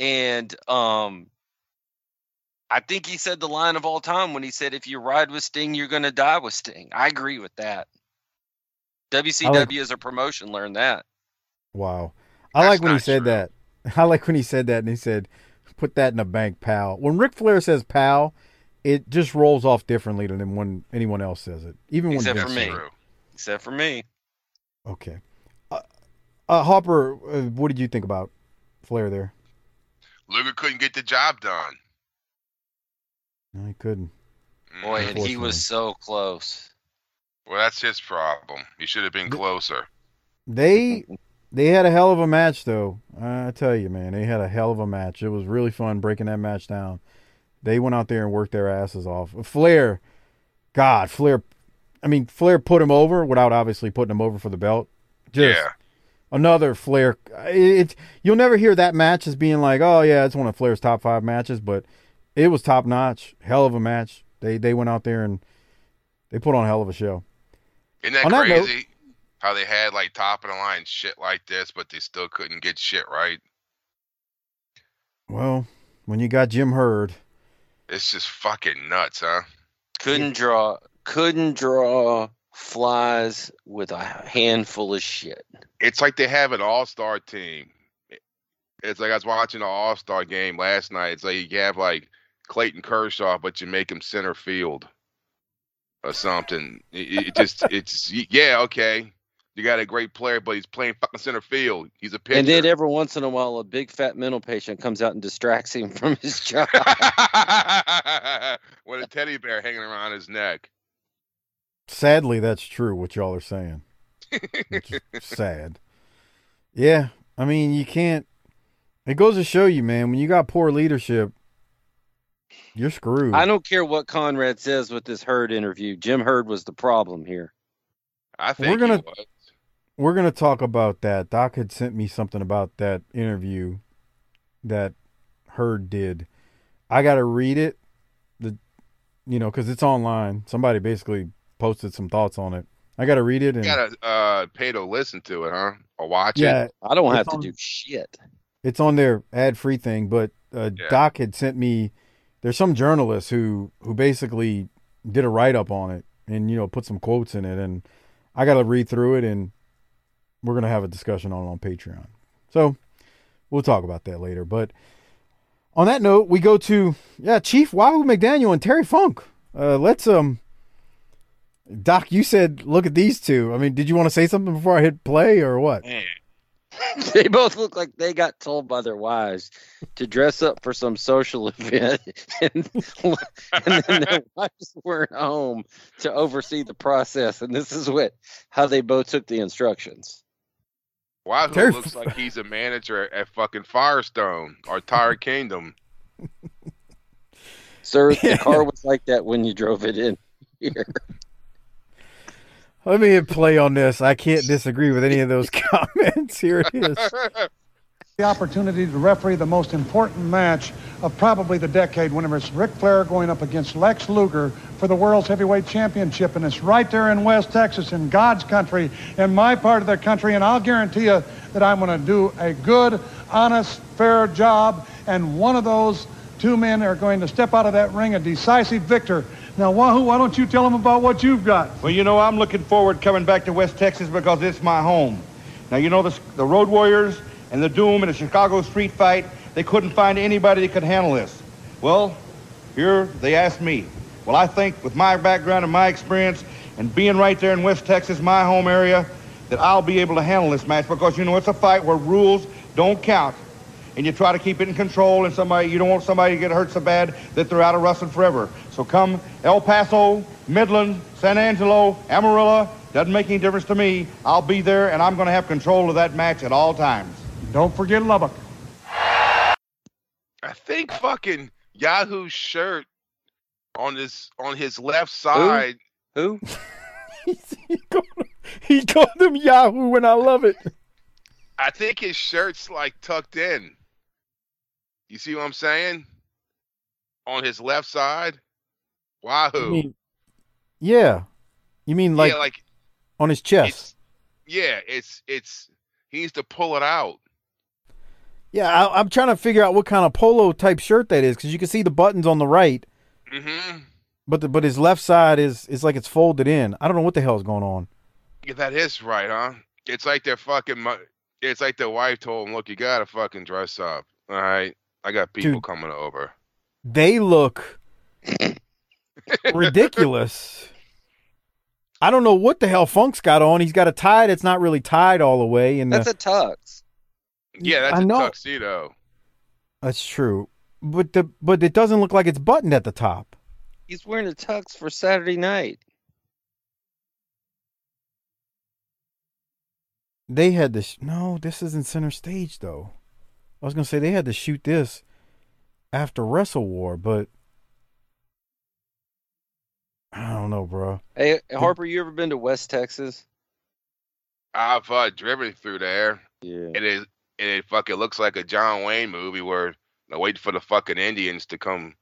And um I think he said the line of all time when he said if you ride with Sting, you're gonna die with Sting. I agree with that. WCW like- as a promotion learn that. Wow. I like when he said that. I like when he said that and he said, put that in a bank, pal. When Ric Flair says pal, it just rolls off differently than when anyone else says it. Even when Except Vince for me. Except for me. Okay. Uh, uh, Hopper, uh, what did you think about Flair there? Luger couldn't get the job done. No, he couldn't. Boy, and he was so close. Well, that's his problem. He should have been closer. They they had a hell of a match though. I tell you, man, they had a hell of a match. It was really fun breaking that match down. They went out there and worked their asses off. Flair, God, Flair. I mean, Flair put him over without obviously putting him over for the belt. Just Yeah. another Flair. It, you'll never hear that match as being like, oh yeah, it's one of Flair's top five matches, but it was top notch. Hell of a match. They they went out there and they put on a hell of a show. Isn't that On that note- crazy? How they had like top of the line shit like this, but they still couldn't get shit right. Well, when you got Jim Herd, It's just fucking nuts, huh? Couldn't draw couldn't draw flies with a handful of shit. It's like they have an all-star team, It's like I was watching the All Star game last night. It's like you have like Clayton Kershaw, but you make him center field or something. It, it just it's yeah okay. You got a great player, but he's playing fucking center field. He's a pitcher. And then every once in a while, a big fat mental patient comes out and distracts him from his job. with a teddy bear hanging around his neck. Sadly, that's true. What y'all are saying. Which is sad. Yeah, I mean, you can't. It goes to show you, man. When you got poor leadership, you're screwed. I don't care what Conrad says with this Herd interview. Jim Herd was the problem here. I think We're gonna- he was. We're gonna talk about that. Doc had sent me something about that interview that Herd did. I got to read it. The, you know, because it's online. Somebody basically posted some thoughts on it. I got to read it You and gotta uh, pay to listen to it, huh? Or watch Yeah, it. I don't It's have to do shit. it's on their ad free thing. But uh, Yeah. Doc had sent me. There's some journalist who who basically did a write up on it and you know put some quotes in it, and I got to read through it, and we're gonna have a discussion on it on Patreon. So we'll talk about that later. But on that note, we go to yeah Chief Wahoo McDaniel and Terry Funk. Uh, let's um. Doc, you said look at these two. I mean, did you want to say something before I hit play or what? they both look like they got told by their wives to dress up for some social event, and, and then their wives weren't home to oversee the process. And this is what how they both took the instructions. Wahoo Terry- looks like he's a manager at fucking Firestone or Tire Kingdom. Sir, the car was like that when you drove it in here. Let me play on this. I can't disagree with any of those comments. Here it is. The opportunity to referee the most important match of probably the decade whenever it's Ric Flair going up against Lex Luger for the World's Heavyweight Championship. And it's right there in West Texas, in God's country, in my part of the country. And I'll guarantee you that I'm going to do a good, honest, fair job. And one of those two men are going to step out of that ring a decisive victor. Now, Wahoo, why don't you tell them about what you've got? Well, you know, I'm looking forward coming back to West Texas because it's my home. Now, you know, the, the Road Warriors and the Doom and the Chicago Street Fight, they couldn't find anybody that could handle this. Well, here they asked me. Well, I think with my background and my experience and being right there in West Texas, my home area, that I'll be able to handle this match because, you know, it's a fight where rules don't count. And you try to keep it in control, and somebody you don't want somebody to get hurt so bad that they're out of wrestling forever. So come El Paso, Midland, San Angelo, Amarillo, doesn't make any difference to me. I'll be there, and I'm going to have control of that match at all times. Don't forget Lubbock. I think fucking Yahoo's shirt on his on his left side. Who? He called him Yahoo, and I love it. I think his shirt's like tucked in. You see what I'm saying? On his left side. Wahoo. Mean, yeah. You mean like, yeah, like on his chest? yeah, it's it's he needs to pull it out. Yeah, I, I'm trying to figure out what kind of polo type shirt that is because you can see the buttons on the right, Mm-hmm. but the, but his left side is is like it's folded in. I don't know what the hell is going on. Yeah, that is right, huh? It's like their fucking. It's like their wife told him, "Look, you gotta fucking dress up. All right, I got people Dude. coming over." They look ridiculous. I don't know what the hell Funk's got on. He's got a tie that's not really tied all the way, and That's the, a tux. Yeah, that's I a know. tuxedo. that's true. But the but it doesn't look like it's buttoned at the top. He's wearing a tux for Saturday night. They had this. No, this isn't center stage though. I was gonna say they had to shoot this after Wrestle War, but I don't know, bro. Hey, Harper, you ever been to West Texas? I've uh, driven through there. Yeah. It is. And it fucking looks like a John Wayne movie where they're waiting for the fucking Indians to come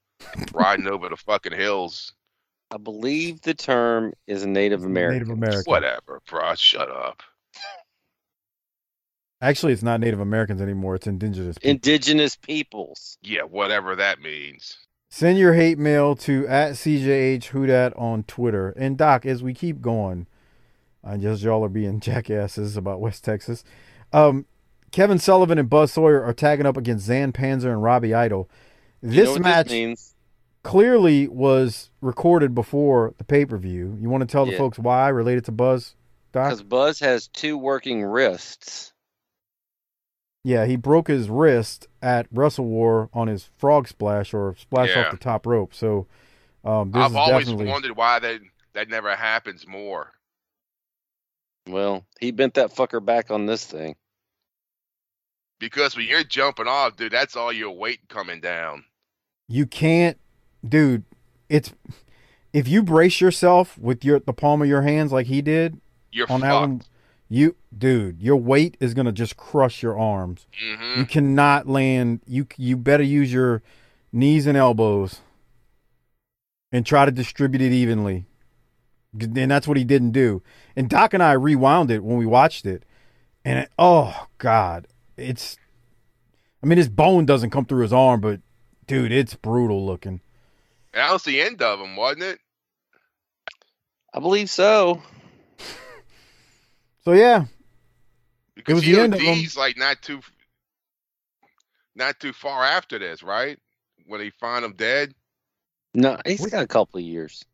riding over the fucking hills. I believe the term is Native American. Native American. Whatever, bro. Shut up. Actually, it's not Native Americans anymore. It's indigenous. people. Indigenous peoples. Yeah, whatever that means. Send your hate mail to at CJH Hudat on Twitter. And Doc, as we keep going, I just y'all are being jackasses about West Texas. Um, Kevin Sullivan and Buzz Sawyer are tagging up against Zan Panzer and Robbie Idol. This you know match this means? clearly was recorded before the pay per view. You want to tell the Yeah. folks why related to Buzz, Doc? Because Buzz has two working wrists. Yeah, he broke his wrist at Wrestle War on his frog splash or splash Yeah. off the top rope. So um, this I've is always definitely wondered why that that never happens more. Well, he bent that fucker back on this thing. Because when you're jumping off, dude, that's all your weight coming down. you can't, dude. It's if you brace yourself with your the palm of your hands like he did You're on that fucked. one, you dude, your weight is gonna just crush your arms. Mhm. You cannot land. You you better use your knees and elbows and try to distribute it evenly. And that's what he didn't do. And Doc and I rewound it when we watched it, and it, oh god, it's. I mean, his bone doesn't come through his arm, but dude, it's brutal looking. And that was the end of him, wasn't it? I believe so. So yeah, Because was the end of him. Like not too, not too far after this, right? When they find him dead. No, he's got a couple of years.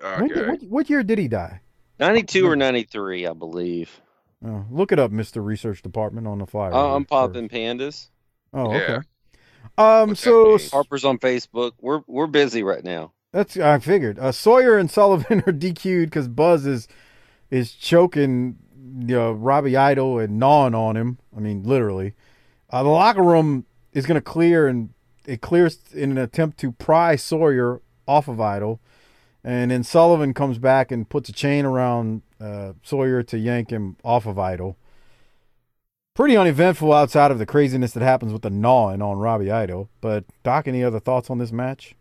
When- Okay. what, what year did he die? 92 or 93, I believe. Oh, look it up, Mister Research Department on the fire. Uh, I'm here popping pandas. Oh, Yeah. okay. Um, so Harper's on Facebook. We're we're busy right now. That's I figured. Uh, Sawyer and Sullivan are DQ'd because Buzz is is choking you know, Robbie Idol and gnawing on him. I mean, literally. Uh, the locker room is going to clear, and it clears in an attempt to pry Sawyer off of Idol. And then Sullivan comes back and puts a chain around uh, Sawyer to yank him off of Idol. Pretty uneventful outside of the craziness that happens with the gnawing on Robbie Idol. But Doc, any other thoughts on this match?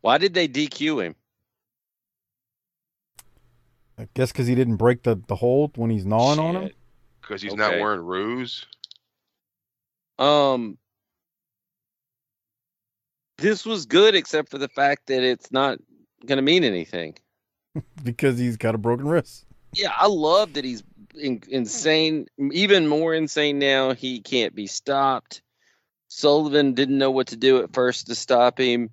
Why did they DQ him? I guess because he didn't break the, the hold when he's gnawing on him. Because he's not wearing ruse. Um, this was good except for the fact that it's not going to mean anything. Because he's got a broken wrist. Yeah, I love that he's in, insane. Even more insane now. He can't be stopped. Sullivan didn't know what to do at first to stop him.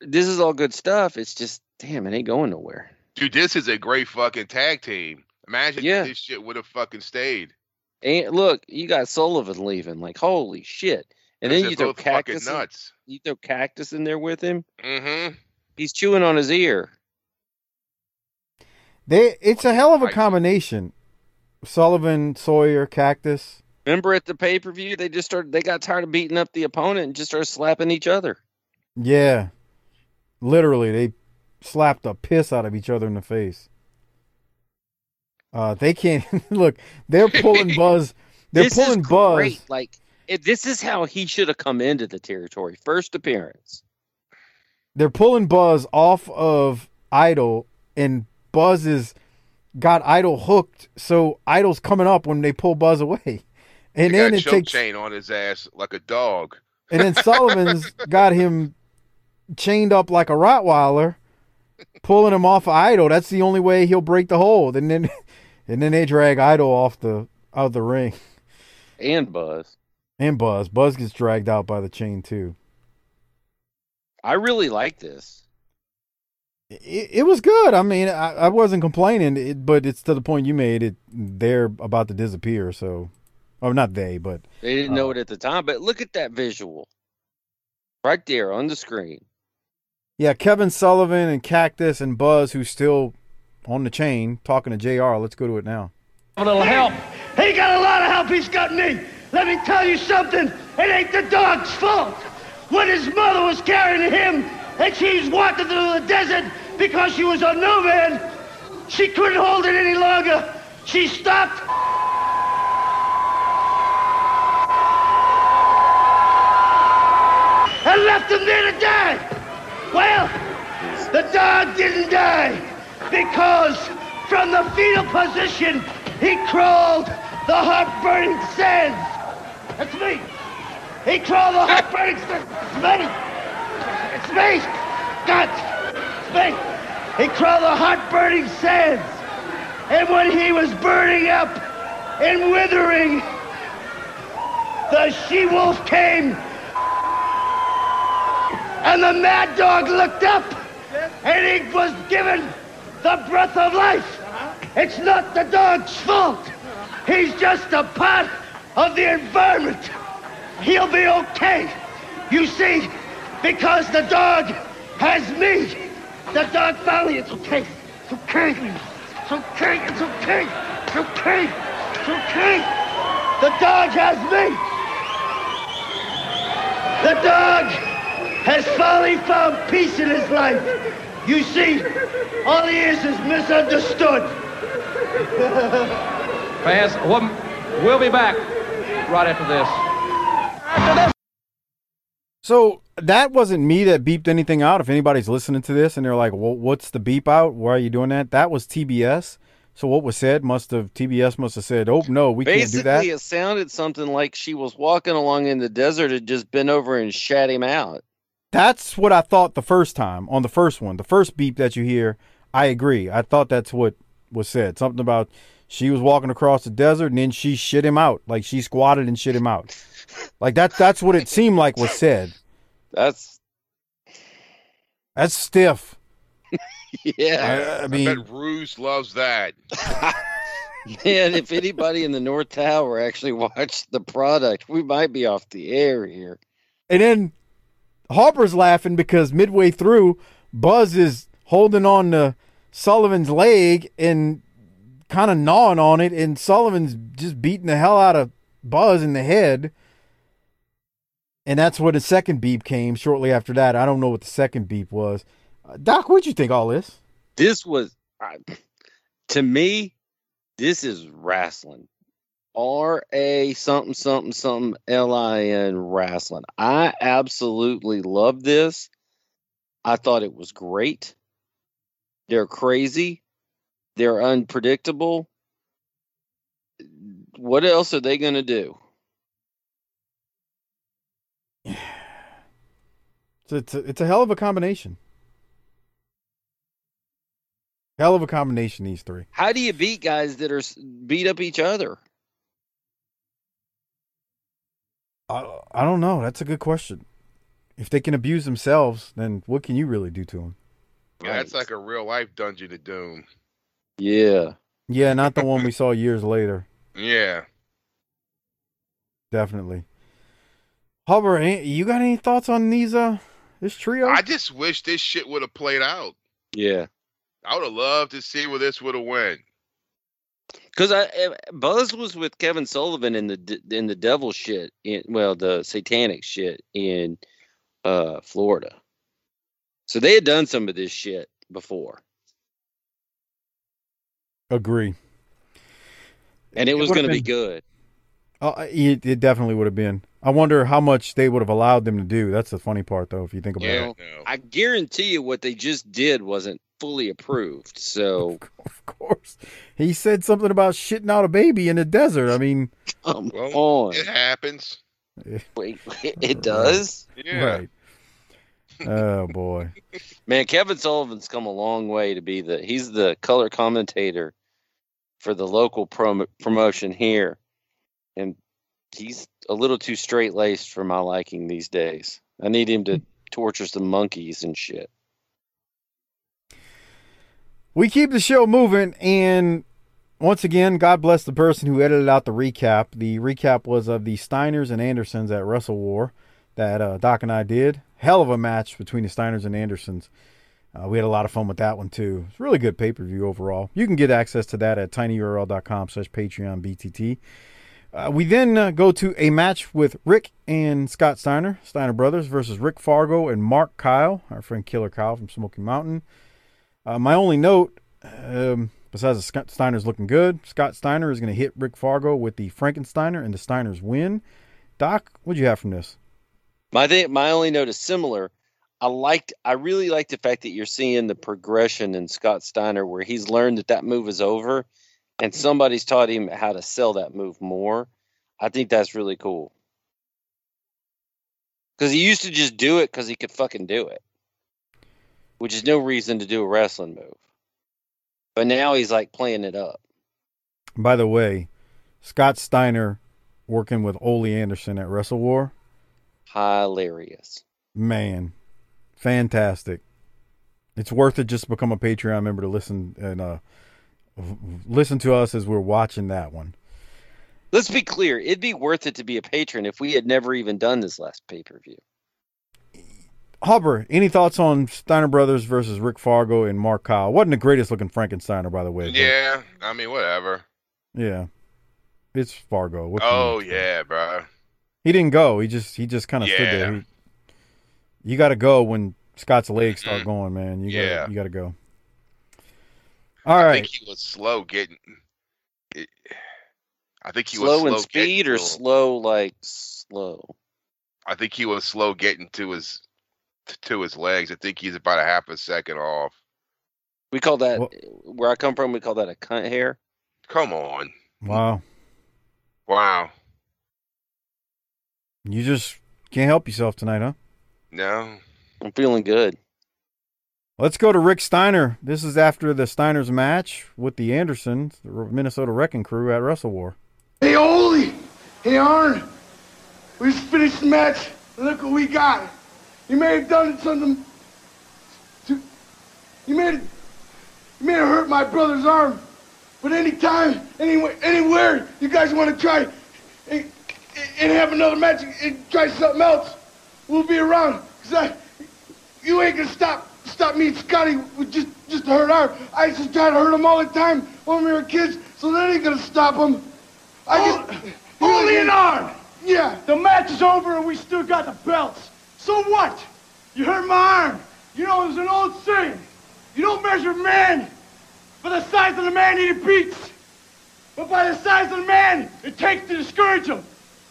This is all good stuff. It's just, damn, it ain't going nowhere. Dude, this is a great fucking tag team. Imagine Yeah. if this shit would have fucking stayed. And look, you got Sullivan leaving. Like, holy shit! And then you throw both fucking cactus. In, you throw cactus in there with him. Mm-hmm. He's chewing on his ear. They it's a hell of a combination. Sullivan, Sawyer, Cactus. Remember at the pay per view, they just started. They got tired of beating up the opponent and just started slapping each other. Yeah. Literally, they slapped the piss out of each other in the face. Uh they can't look, they're pulling Buzz they're this pulling is Buzz. great. Like it, this is how he should have come into the territory. First appearance. They're pulling Buzz off of Idol and Buzz is got Idol hooked, so Idol's coming up when they pull Buzz away. And he then got it takes chain on his ass like a dog. And then Sullivan's got him chained up like a Rottweiler, pulling him off of Idol. That's the only way he'll break the hold. And then and then they drag Idol off the out of the ring. And Buzz. And Buzz. Buzz gets dragged out by the chain too. I really like this. It, it was good. I mean, I, I wasn't complaining, it, but it's to the point you made. It they're about to disappear. So, oh, not they, but They didn't know uh, it at the time, but look at that visual. Right there on the screen. Yeah, Kevin Sullivan and Cactus and Buzz, who's still on the chain, talking to JR. Let's go to it now. A little help. He got a lot of help. He's got me. Let me tell you something. It ain't the dog's fault. When his mother was carrying him and she's walking through the desert because she was a nomad, she couldn't hold it any longer. She stopped. And left him there to die. Well, the dog didn't die because from the fetal position, he crawled the heart-burning sands. That's me. He crawled the heart-burning sands. It's me. It's me. God. It's me. He crawled the heart-burning sands And when he was burning up and withering, the she wolf came. And the mad dog looked up and he was given the breath of life. Uh-huh. It's not the dog's fault. He's just a part of the environment. He'll be okay. You see, because the dog has me. The dog finally, it's okay. It's okay. It's okay. It's okay. It's okay. It's okay. The dog has me. The dog has finally found peace in his life. You see, all he is is misunderstood. Fans, we'll, we'll be back right after this. So that wasn't me that beeped anything out. If anybody's listening to this and they're like, "Well, what's the beep out? Why are you doing that?" That was TBS. So what was said must have TBS must have said, "Oh no, we can't do that." Basically, it sounded something like she was walking along in the desert and just bent over and shat him out. That's what I thought the first time on the first one. The first beep that you hear, I agree. I thought that's what was said. Something about she was walking across the desert and then she shit him out. Like she squatted and shit him out. Like that that's what it seemed like was said. That's That's stiff. yeah. I, I mean, bet Ruse loves that. Man, if anybody in the North Tower actually watched the product, we might be off the air here. And then Harper's laughing because midway through, Buzz is holding on to Sullivan's leg and kind of gnawing on it, and Sullivan's just beating the hell out of Buzz in the head. And that's where the second beep came shortly after that. I don't know what the second beep was. Uh, Doc, what'd you think all this? This was, I- to me, this is wrestling. R A something something something L I N wrestling. I absolutely love this. I thought it was great. They're crazy. They're unpredictable. What else are they going to do? It's, it's, a, it's a hell of a combination. Hell of a combination, these three. How do you beat guys that are beat up each other? I, I don't know. That's a good question. If they can abuse themselves, then what can you really do to them? Yeah, that's like a real life Dungeon of Doom. Yeah. Yeah, not the one we saw years later. Yeah. Definitely. Hubbard, you got any thoughts on these? Uh, this trio? I just wish this shit would have played out. Yeah. I would have loved to see where this would have went. Because I eh, Buzz was with Kevin Sullivan in the in the devil shit, in, well, the satanic shit in uh, Florida. So they had done some of this shit before, Agree. and it It was going to be good. Oh, it, it definitely would have been. I wonder how much they would have allowed them to do. That's the funny part, though, if you think about Well, it. I guarantee you, what they just did wasn't fully approved. So Of course. He said something about shitting out a baby in the desert. I mean, come Well, on, it happens. wait, it does. Yeah. right. Oh, boy. Man, Kevin Sullivan's come a long way to be the he's the color commentator for the local prom- promotion here, and he's a little too straight laced for my liking these days. I need him to torture some monkeys and shit. We keep the show moving, and once again, God bless the person who edited out the recap. The recap was of the Steiners and Andersons at Wrestle War that uh, Doc and I did. Hell of a match between the Steiners and Andersons. Uh, we had a lot of fun with that one too. It's really good pay per view overall. You can get access to that at tinyurl.com slash Patreon BTT. Uh, we then uh, go to a match with Rick and Scott Steiner, Steiner Brothers, versus Rick Fargo and Mark Kyle, our friend Killer Kyle from Smoky Mountain. Uh, my only note, um, besides Scott Steiner's looking good, Scott Steiner is going to hit Rick Fargo with the Frankensteiner, and the Steiners win. Doc, what'd you have from this? My thing, my only note is similar. I liked, I really like the fact that you're seeing the progression in Scott Steiner, where he's learned that that move is over, and somebody's taught him how to sell that move more. I think that's really cool. Because he used to just do it because he could fucking do it, which is no reason to do a wrestling move. But now he's like playing it up. By the way, Scott Steiner working with Ole Anderson at Wrestle War. Hilarious. Man, fantastic. It's worth it just to become a Patreon member to listen and uh, listen to us as we're watching that one. Let's be clear. It'd be worth it to be a patron if we had never even done this last pay per view. Hubber, any thoughts on Steiner Brothers versus Rick Fargo and Mark Kyle? Wasn't the greatest looking Frankensteiner, by the way. but Yeah, I mean, whatever. yeah, it's Fargo. What Oh yeah, bro. he didn't go. He just he just kind of stood there. He- you got to go when Scott's legs start going, man. You got Yeah. to you got to go. All I right. think he was slow getting. It, I think he slow was slow in speed or slow like slow? I think he was slow getting to his to his legs. I think he's about a half a second off. We call that where I come from. We call that a cunt hair. Come on, Wow. wow. You just can't help yourself tonight, huh? No, I'm feeling good. Let's go to Rick Steiner. This is after the Steiners match with the Andersons, the Minnesota Wrecking Crew at Wrestle War. Hey, Ole! Hey, Arn! We just finished the match. Look what we got. You may have done something. To, you made it. You may have hurt my brother's arm. But anytime, anywhere, anywhere you guys want to try and, and have another match and try something else, we'll be around. Cause I, you ain't gonna stop stop me and Scotty with just just a hurt our. I used to try to hurt him all the time when we were kids, so that ain't gonna stop him. I can, only an arm. Yeah. The match is over and we still got the belts. So what? You hurt my arm. You know, there's an old saying. You don't measure man by the size of the man he beats, but by the size of the man it takes to discourage him.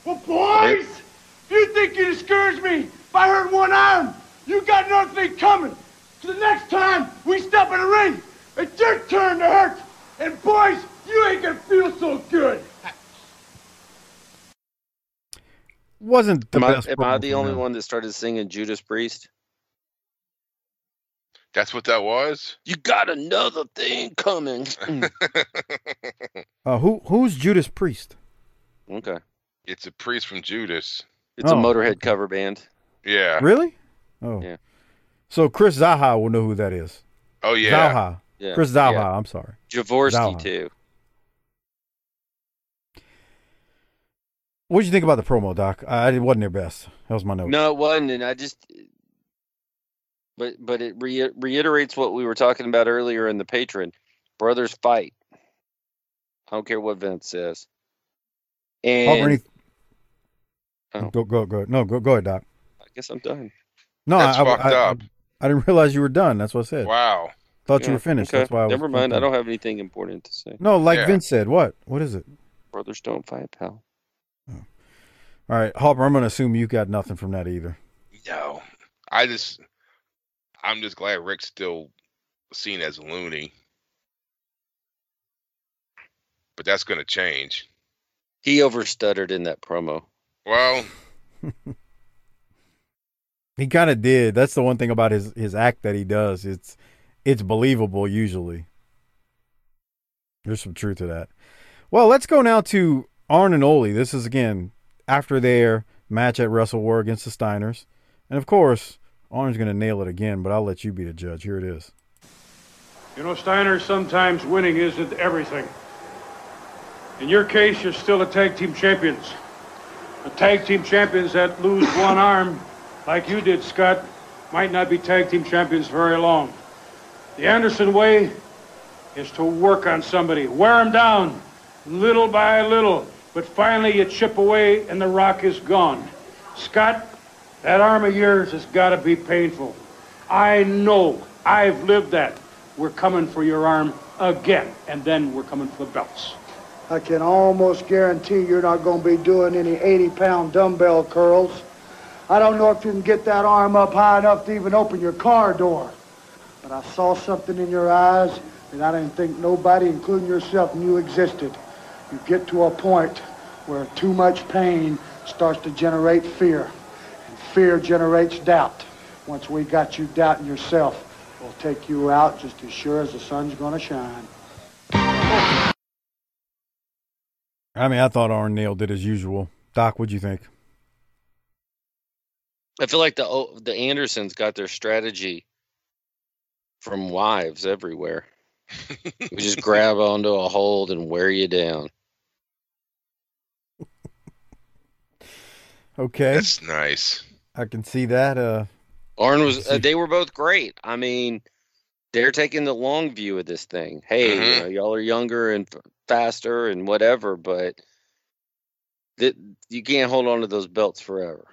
Well, boys, if you think you discourage me by hurting one arm, you got another thing coming. So the next time we step in the ring, it's your turn to hurt. And boys, you ain't gonna feel so good. Wasn't the Am I, best. am I the only them. one that started singing Judas Priest? that's what that was. You got another thing coming. Uh, who who's Judas Priest? okay. It's a priest from Judas. It's Oh. a Motorhead cover band. Yeah. Really? Oh. Yeah. So Chris Zaha will know who that is. Oh yeah. Zaha. Yeah, Chris Zaha. yeah. I'm sorry. Jaworski Zaha. too. What did you think about the promo, Doc? I, it wasn't their best. That was my note. No, it wasn't, and I just. But but it re- reiterates what we were talking about earlier in the patron. Brothers fight. I don't care what Vince says. And Hopper, any- Oh. Go go go. No, go go ahead, Doc. I guess I'm done. No, That's I, I, fucked I, up. I, I didn't realize you were done. That's what I said. Wow. Thought you were finished. okay. That's why I was. Never mind. I don't have anything important to say. No, like Yeah. Vince said. What? What is it? Brothers don't fight, pal. All right, Hopper. I'm going to assume you got nothing from that either. No. I just. I'm just glad Rick's still seen as loony. But that's going to change. He overstuttered in that promo. Well, He kind of did. That's the one thing about his his act that he does. It's it's believable usually. There's some truth to that. Well, let's go now to Arn and Ole. This is again after their match at Wrestle War against the Steiners, and of course, Arn's going to nail it again. But I'll let you be the judge. Here it is. You know, Steiner, sometimes winning isn't everything. In your case, you're still a tag team champions. The tag team champions that lose one arm, like you did, Scott, might not be tag team champions very long. The Anderson way is to work on somebody, wear them down, little by little, but finally you chip away and the rock is gone. Scott, that arm of yours has got to be painful. I know. I've lived that. We're coming for your arm again, and then we're coming for the belts. I can almost guarantee you're not going to be doing any 80-pound dumbbell curls. I don't know if you can get that arm up high enough to even open your car door. But I saw something in your eyes that I didn't think nobody, including yourself, knew existed. You get to a point where too much pain starts to generate fear. And fear generates doubt. Once we got you doubting yourself, we'll take you out just as sure as the sun's going to shine. I mean, I thought Arn neil did as usual. Doc, what'd you think? I feel like the oh, the Andersons got their strategy from wives everywhere. we just grab onto a hold and wear you down. Okay, That's nice. I can see that. Uh, Arn was. Uh, they were both great. I mean, they're taking the long view of this thing. Hey, you Mhm. know, y'all are younger and faster and whatever, but that you can't hold on to those belts forever.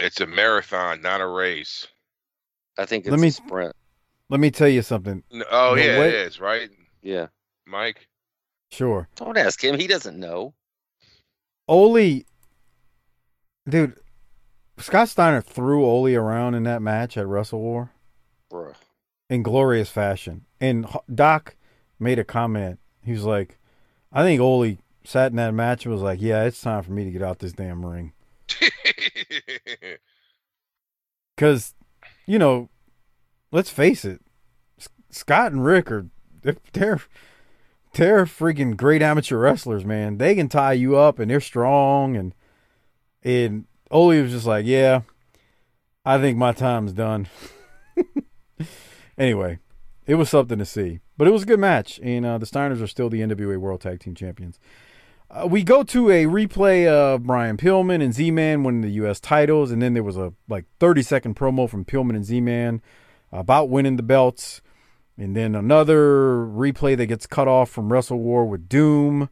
It's a marathon, not a race. I think it's Let me- a sprint. let me tell you something. N- Oh The yeah, way- it is right, Yeah. Mike. Sure. Don't ask him. He doesn't know. Ole, dude, Scott Steiner threw Ole around in that match at Wrestle War Bruh. in glorious fashion. And Doc made a comment. He was like, I think Ole sat in that match and was like, yeah, it's time for me to get out this damn ring. Because, you know, let's face it, Scott and Rick are they're, they're freaking great amateur wrestlers, man. They can tie you up and they're strong and and Ole was just like, yeah, I think my time's done. anyway, it was something to see, but it was a good match, and uh, the Steiners are still the NWA World Tag Team Champions. Uh, we go to a replay of Brian Pillman and Z-Man winning the U.S. titles, and then there was a like 30 second promo from Pillman and Z-Man about winning the belts, and then another replay that gets cut off from Wrestle War with Doom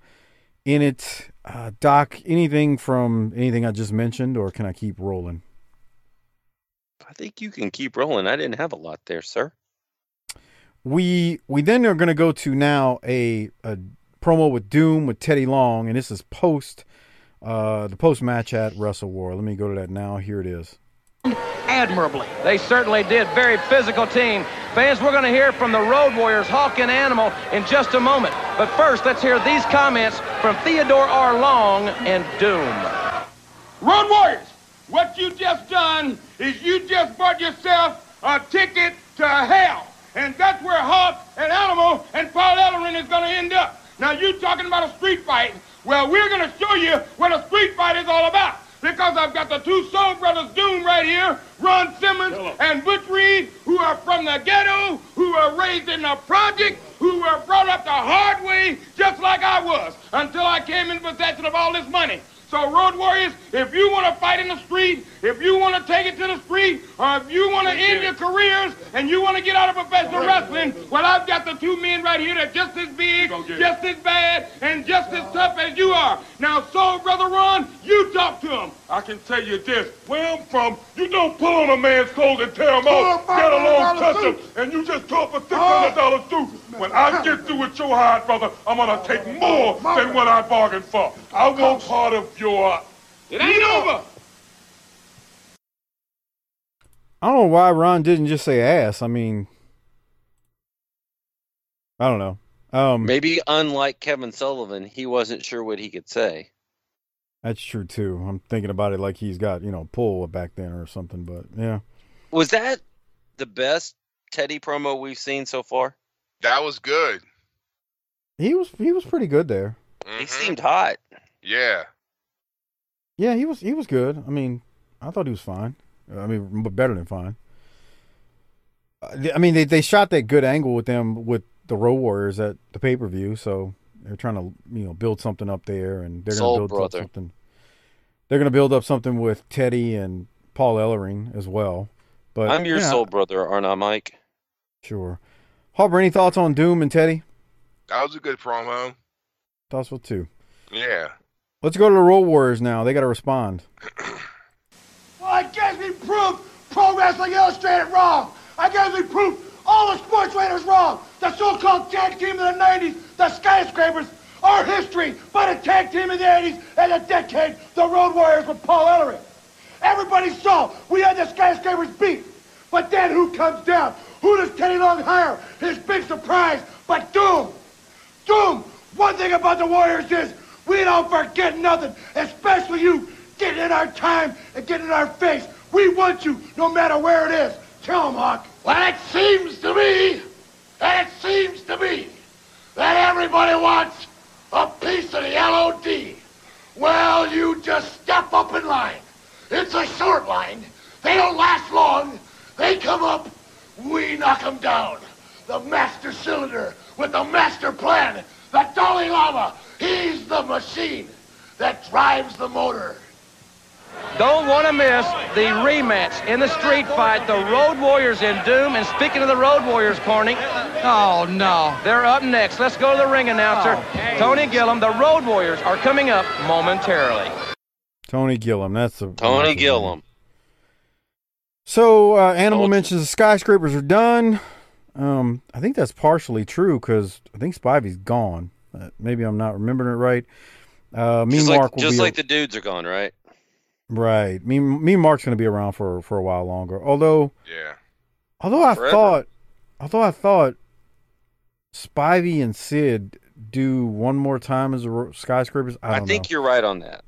in it. Uh, Doc, anything from anything I just mentioned, or can I keep rolling? I think you can keep rolling. I didn't have a lot there, sir. We we then are going to go to now a, a promo with Doom with Teddy Long, and this is post uh, the post match at Wrestle War. Let me go to that now. Here it is. admirably. They certainly did. Very physical team. Fans, we're going to hear from the Road Warriors, Hawk and Animal, in just a moment. But first, let's hear these comments from Theodore R. Long and Doom. Road Warriors, what you just done is you just bought yourself a ticket to hell. And that's where Hawk and Animal and Paul Ellering is going to end up. Now, you talking about a street fight. Well, we're going to show you what a street fight is all about. Because I've got the two soul brothers Doom right here, Ron Simmons and Butch Reed, who are from the ghetto, who were raised in the project, who were brought up the hard way, just like I was, until I came in possession of all this money. So, Road Warriors, if you want to fight in the street, if you want to take it to the street, or if you want to end your careers and you want to get out of professional wrestling, well, I've got the two men right here that are just as big, just as bad, and just as tough as you are. Now, Soul Brother Ron, you talk to him. I can tell you this. Where I'm from, you don't pull on a man's clothes and tear him off. Get along, touch him, and you just talk for $600 too. When I get through with your hide, brother, I'm going to take more than what I bargained for. I want part of your... It ain't over. I don't know why Ron didn't just say ass. I mean, I don't know. Um, Maybe unlike Kevin Sullivan, he wasn't sure what he could say. That's true too. I'm thinking about it like he's got you know pull back then or something. But yeah, Was that the best Teddy promo we've seen so far? That was good. he was he was pretty good there. He seemed hot. Yeah. Yeah, he was he was good. I mean, I thought he was fine. I mean, but better than fine. Uh, I mean, they they shot that good angle with them with the Road Warriors at the pay per view, so they're trying to you know build something up there, and they're going to build up Brother. something. They're going to build up something with Teddy and Paul Ellering as well. But I'm your yeah, soul brother, aren't I, Mike? Sure. Harper, any thoughts on Doom and Teddy? That was a good promo. Thoughts with two. Yeah. Let's go to the Road Warriors now. They got to respond. Well, I guess we proved Pro Wrestling Illustrated wrong. I guess we proved all the sports writers wrong. The so-called tag team of the 90s, the skyscrapers, are history, but a tag team in the 80s and a decade, the Road Warriors with Paul Ellering. Everybody saw we had the skyscrapers beat. But then who comes down? Who does Teddy Long hire? His big surprise, but Doom. Doom, one thing about the Warriors is we don't forget nothing, especially you getting in our time and getting in our face. We want you no matter where it is. Tell 'em, Hawk. Well, it seems to me, it seems to me, that everybody wants a piece of the LOD. Well, you just step up in line. It's a short line. They don't last long. They come up, we knock them down. The master cylinder with the master plan. The Dalai Lama, he's the machine that drives the motor. Don't want to miss the rematch in the street fight. The Road Warriors in Doom. And speaking of the Road Warriors, Corning. Oh, no. They're up next. Let's go to the ring announcer. Tony Gillum. The Road Warriors are coming up momentarily. Tony Gillum. That's the Tony Gillum. So uh, Animal mentions the skyscrapers are done. Um, I think that's partially true because I think Spivey's gone. Uh, maybe I'm not remembering it right. Uh, me Just, and like, Mark will just be like the dudes are gone, right? Right. Me, me and Mark's going to be around for for a while longer. Although, Yeah. although I Forever. thought, although I thought Spivey and Sid do one more time as Ro- skyscrapers. I I, think know. you're right on that.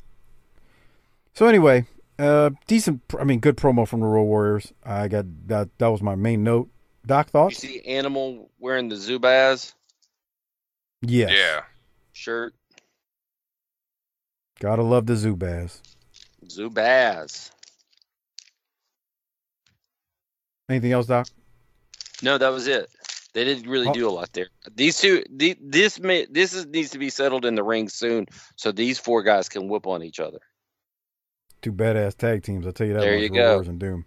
So anyway, uh, decent. I mean, good promo from the Road Warriors. I got that. That was my main note. Doc You thoughts? see Animal wearing the Zubaz Yes. Yeah. shirt. Gotta love the Zubaz. Zubaz. Anything else, Doc? No, that was it. They didn't really Oh. do a lot there. These two, the, this may, this is, needs to be settled in the ring soon, so these four guys can whoop on each other. Two badass tag teams. I'll tell you that. There you go. Warriors and Doom.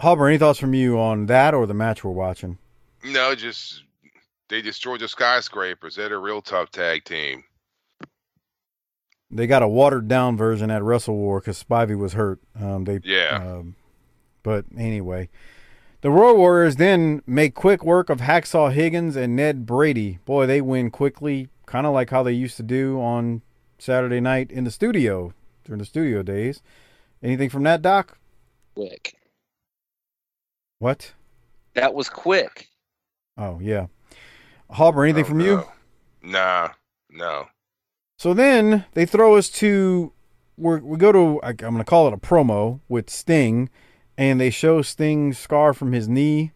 Hubber, any thoughts from you on that or the match we're watching? No, just they destroyed the skyscrapers. They're a real tough tag team. They got a watered down version at Wrestle War because Spivey was hurt. Um, they Yeah. Um, but anyway, the Road Warriors then make quick work of Hacksaw Higgins and Ned Brady. Boy, they win quickly, kind of like how they used to do on Saturday night in the studio during the studio days. Anything from that, Doc? Quick. What? That was quick. Oh yeah, Harbor. Anything Oh, from you? no. Nah, no. So then they throw us to we're, we go to I'm going to call it a promo with Sting, and they show Sting's scar from his knee.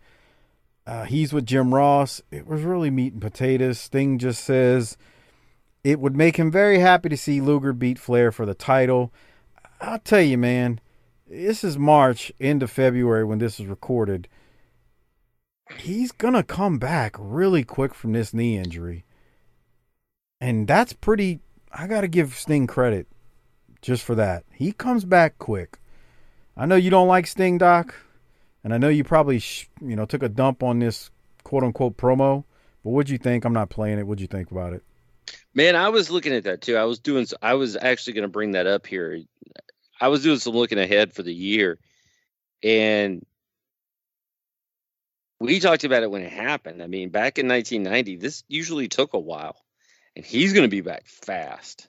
Uh, he's with Jim Ross. It was really meat and potatoes. Sting just says it would make him very happy to see Luger beat Flair for the title. I'll tell you, man, this is March, end of February when this is recorded. He's gonna come back really quick from this knee injury. And that's pretty I got to give Sting credit just for that. He comes back quick. I know you don't like Sting, Doc, and I know you probably sh- you know took a dump on this quote unquote promo. But what'd you think? I'm not playing it. What'd you think about it? Man, I was looking at that too. I was doing. I was actually going to bring that up here. I was doing some looking ahead for the year, and we talked about it when it happened. I mean, back in 1990, this usually took a while, and he's going to be back fast.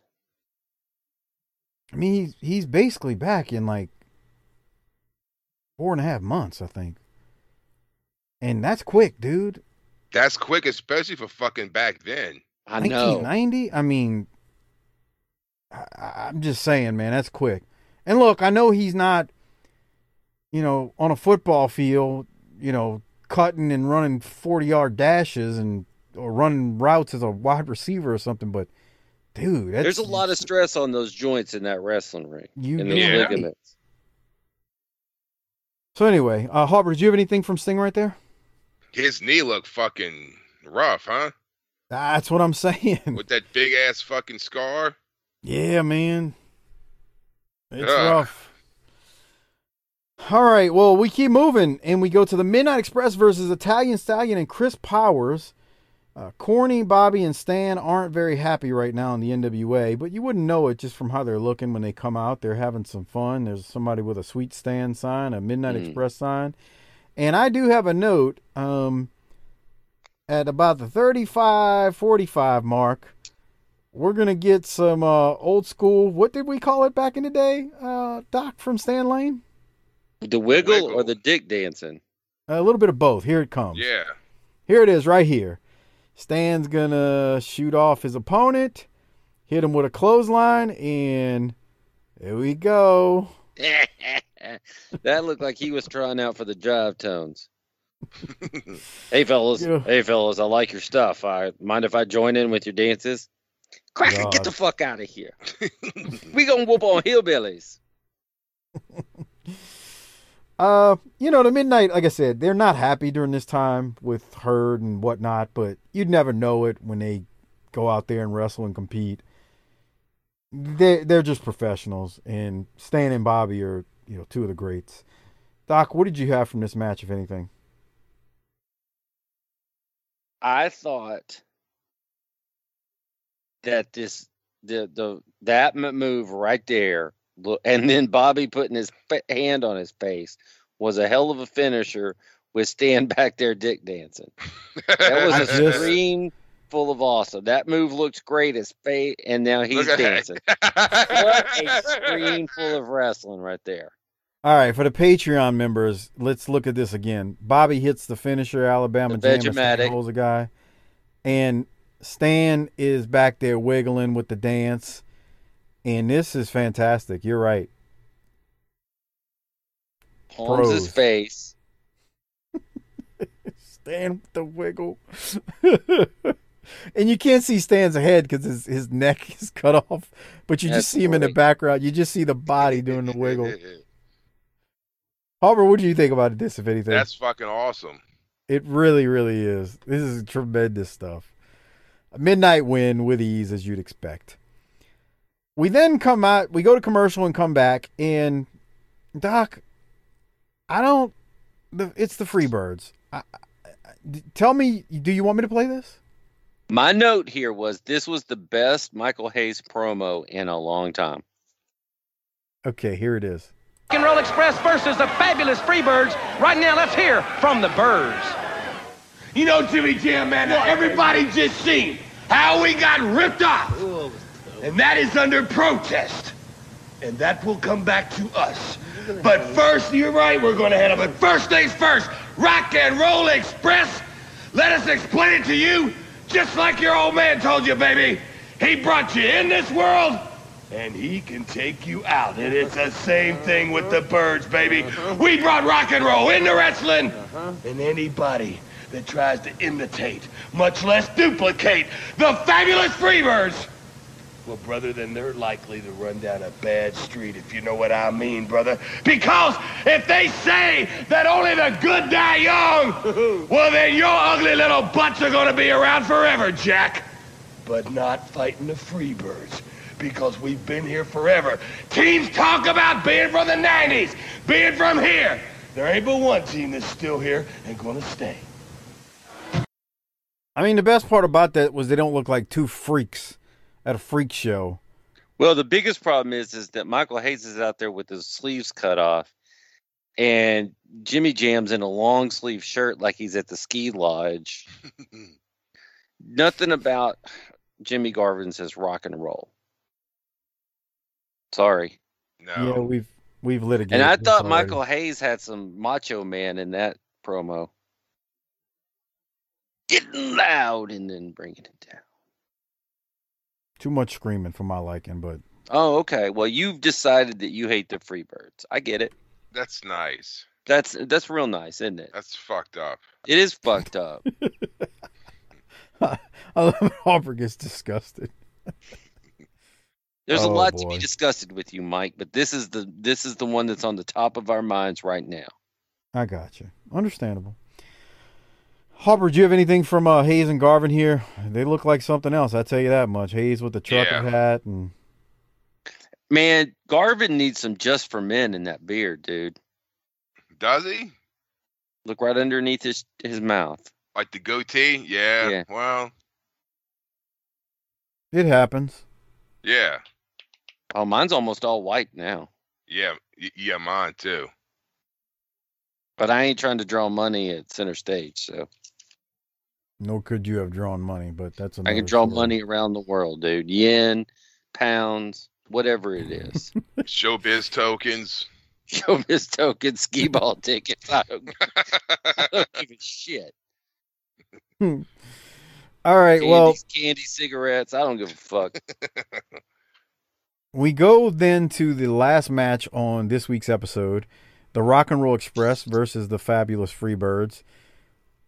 I mean, he's he's basically back in like four and a half months, I think. And that's quick, dude. That's quick, especially for fucking back then. I know. 1990. I mean, I, I- I'm just saying, man, that's quick. And look, I know he's not, you know, on a football field, you know, cutting and running 40 yard dashes and or run routes as a wide receiver or something. But dude, that's, There's a lot of stress on those joints in that wrestling ring, You and those Yeah. ligaments. So anyway, uh, Harper, did you have anything from Sting right there? His knee looked fucking rough, huh? That's what I'm saying. With that big ass fucking scar. Yeah, man. It's Ugh. rough. All right, well, we keep moving and we go to the Midnight Express versus Italian Stallion and Chris Powers. Uh, Corny, Bobby, and Stan aren't very happy right now in the NWA, but you wouldn't know it just from how they're looking when they come out. They're having some fun. There's somebody with a Sweet Stan sign, a Midnight Mm. Express sign. And I do have a note um, at about the 35 45 mark. We're going to get some uh, old school, what did we call it back in the day, uh, Doc from Stan Lane? The wiggle, or the dick dancing. A little bit of both. Here it comes. Yeah. Here it is right here. Stan's gonna shoot off his opponent, hit him with a clothesline, and there we go. that looked like he was trying out for the drive tones. Hey fellas, Yeah. hey fellas, I like your stuff. I mind if I join in with your dances? Cracker, God. get the fuck out of here. we gonna whoop on hillbillies. Uh, you know, the midnight, like I said, they're not happy during this time with Herd and whatnot, but you'd never know it when they go out there and wrestle and compete. They they're just professionals, and Stan and Bobby are you know two of the greats. Doc, what did you have from this match, if anything? I thought that this the the that move right there, and then Bobby putting his hand on his face was a hell of a finisher with Stan back there dick dancing. That was a just- screen full of awesome. That move looks great as fate, and now he's dancing. what a screen full of wrestling right there. All right, for the Patreon members, let's look at this again. Bobby hits the finisher, Alabama The Jam, and Stan holds a guy, and Stan is back there wiggling with the dance, and this is fantastic. You're right. Holmes' Pros. face. Stan with the wiggle, and you can't see Stan's head because his his neck is cut off, but you That's just see him in the background. You just see the body doing the wiggle. Harper, what do you think about this, if anything? That's fucking awesome. It really, really is. This is tremendous stuff. A midnight win with ease, as you'd expect. We then come out, we go to commercial and come back, and Doc, I don't. The, it's the Freebirds. I, I, I- tell me, do you want me to play this? My note here was this was the best Michael Hayes promo in a long time. Okay, here it is. Rock and Roll Express versus the fabulous Freebirds. Right now, let's hear from the Birds. You know, Jimmy Jam, man, everybody just seen how we got ripped off. And that is under protest. And that will come back to us. But first, you're right, we're going to handle it. But first things first, Rock and Roll Express, let us explain it to you just like your old man told you, baby. He brought you in this world, and he can take you out. And it's the same thing with the birds, baby. We brought rock and roll into wrestling, and anybody that tries to imitate, much less duplicate, the fabulous Freebirds, well, brother, then they're likely to run down a bad street, if you know what I mean, brother. Because if they say that only the good die young, well, then your ugly little butts are gonna be around forever, Jack. But not fighting the Freebirds, because we've been here forever. Teams talk about being from the 90s, being from here. There ain't but one team that's still here and gonna stay. I mean, the best part about that was they don't look like two freaks at a freak show. Well, the biggest problem is is that Michael Hayes is out there with his sleeves cut off, and Jimmy Jam's in a long sleeve shirt like he's at the ski lodge. Nothing about Jimmy Garvin says rock and roll. Sorry. No. Yeah, we've we've litigated. And I thought already. Michael Hayes had some macho man in that promo. Getting loud and then bringing it down. Too much screaming for my liking, but Oh, okay. Well, you've decided that you hate the Freebirds. I get it. That's nice. That's that's real nice, isn't it? That's fucked up. It is fucked up. I love when Harper gets disgusted. There's a Oh, lot to be disgusted with you, Mike, but this is the this is the one that's on the top of our minds right now. I got you. Understandable. Harper, do you have anything from uh, Hayes and Garvin here? They look like something else. I tell you that much. Hayes with the trucker Yeah. hat and Man, Garvin needs some just for men in that beard, dude. Does he? Look right underneath his his mouth. Like the goatee? Yeah. Yeah. Well, it happens. yeah. Oh, mine's almost all white now. Yeah. Yeah, mine too. But I ain't trying to draw money at center stage, so Nor could you have drawn money, but that's I another can draw story. money around the world, dude. Yen, pounds, whatever it is. Showbiz tokens. Show Miss token ski ball tickets. I don't, I don't give a shit. All right. Candy, Well, candy cigarettes. I don't give a fuck. we go then to the last match on this week's episode the Rock and Roll Express versus the Fabulous Freebirds.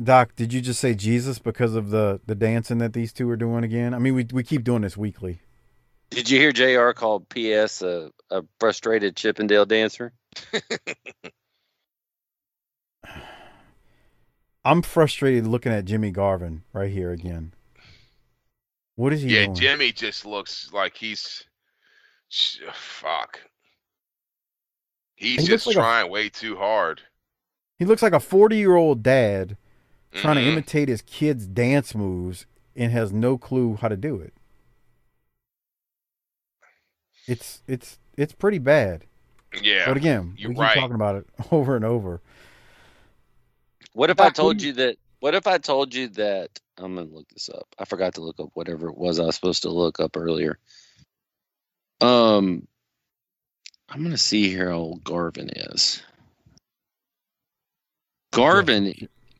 Doc, did you just say Jesus because of the the dancing that these two are doing again? I mean, we we keep doing this weekly. Did you hear JR called PS a, a frustrated Chippendale dancer? I'm frustrated looking at Jimmy Garvin right here again. What is he yeah, doing? Jimmy just looks like he's fuck. He's He just like a- trying way too hard. He looks like a 40 year old dad trying to Mhm. imitate his kids' dance moves and has no clue how to do it. It's it's it's pretty bad. Yeah, But again, you're we keep right. talking about it over and over. What if I told you that? What if I told you that? I'm gonna look this up. I forgot to look up whatever it was I was supposed to look up earlier. Um, I'm gonna see here how old Garvin is. Garvin,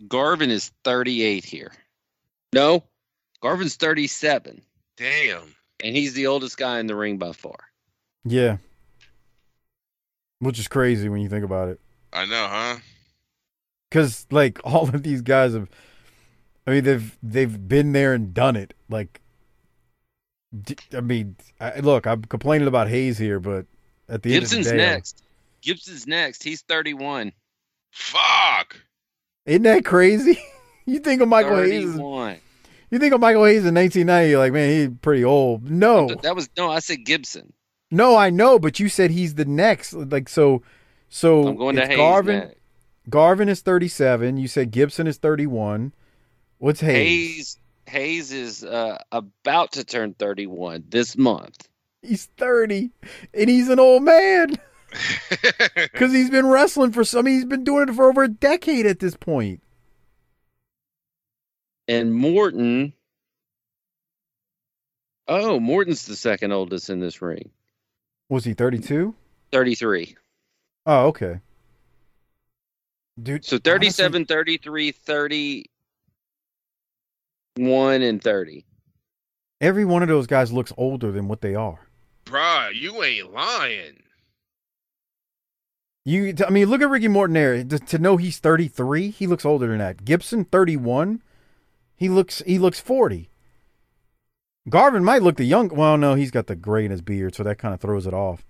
Garvin is 38 here. No, Garvin's 37, Damn. and he's the oldest guy in the ring by far. Yeah. Which is crazy when you think about it. I know, huh? Cuz like all of these guys have I mean they've they've been there and done it. Like I mean, I, look, I'm complaining about Hayes here, but at the Gibson's end of the day, Gibson's next. Gibson's next. He's 31. Fuck. Isn't that crazy? you think of Michael Hayes? You think of Michael Hayes in 1990? You're like, man, he's pretty old. No, That was no. I said Gibson. no, I know, but you said he's the next. Like, so, so I'm going to Hayes Garvin. Garvin is 37. You said Gibson is 31. What's Hayes? Hayes Hayes is uh, about to turn 31 this month. He's 30, and he's an old man because he's been wrestling for some. He's been doing it for over a decade at this point. And Morton Oh, Morton's the second oldest in this ring. Was he 32? 33. Oh, okay. Dude, So 37, 33, 31 and 30. Every one of those guys looks older than what they are. Bruh, you ain't lying. You, I mean, look at Ricky Morton there. To, to know he's 33, he looks older than that. Gibson, 31, he looks he looks 40. Garvin might look the young. Well, no, he's got the gray in his beard, so that kind of throws it off.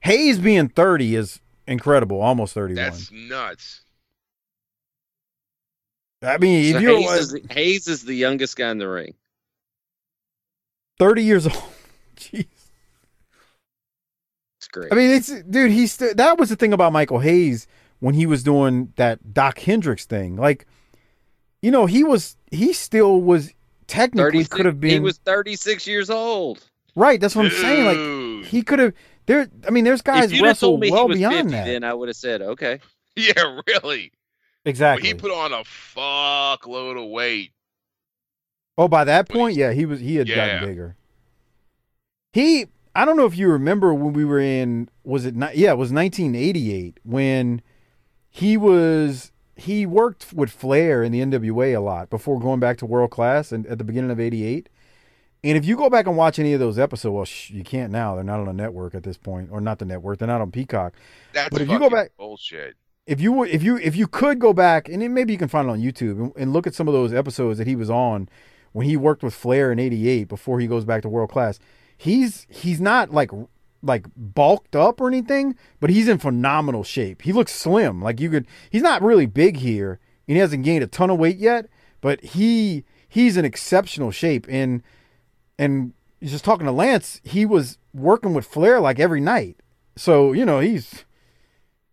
Hayes being 30 is incredible, almost 31. That's nuts. I mean, if So you're Hayes, is the, Hayes is the youngest guy in the ring. 30 years old, jeez. It's great. I mean, it's dude. He's st- that was the thing about Michael Hayes when he was doing that Dok Hendrix thing. Like, you know, he was he still was technically 36 could have been He was 36 years old. right. That's what I'm saying. Like, he could have. There, I mean, there's guys if you'd have wrestle me well he was beyond 50, that. then I would have said, okay. Yeah, really. Exactly. He put on a fuckload of weight. Oh, by that point, yeah, he was he had Yeah. gotten bigger. He, I don't know if you remember when we were in, was it not? Yeah, it was 1988 when he was he worked with Flair in the NWA a lot before going back to World Class and at the beginning of '88. And if you go back and watch any of those episodes, well, sh- you can't now. They're not on a network at this point, or not the network. They're not on Peacock. That's But if you go back- bullshit. if you if you if you could go back and then maybe you can find it on YouTube and, and look at some of those episodes that he was on when he worked with Flair in '88 before he goes back to world class. He's he's not like like bulked up or anything, but he's in phenomenal shape. He looks slim. Like you could he's not really big here and he hasn't gained a ton of weight yet, but he he's in exceptional shape and and just talking to Lance, he was working with Flair like every night. So, you know, he's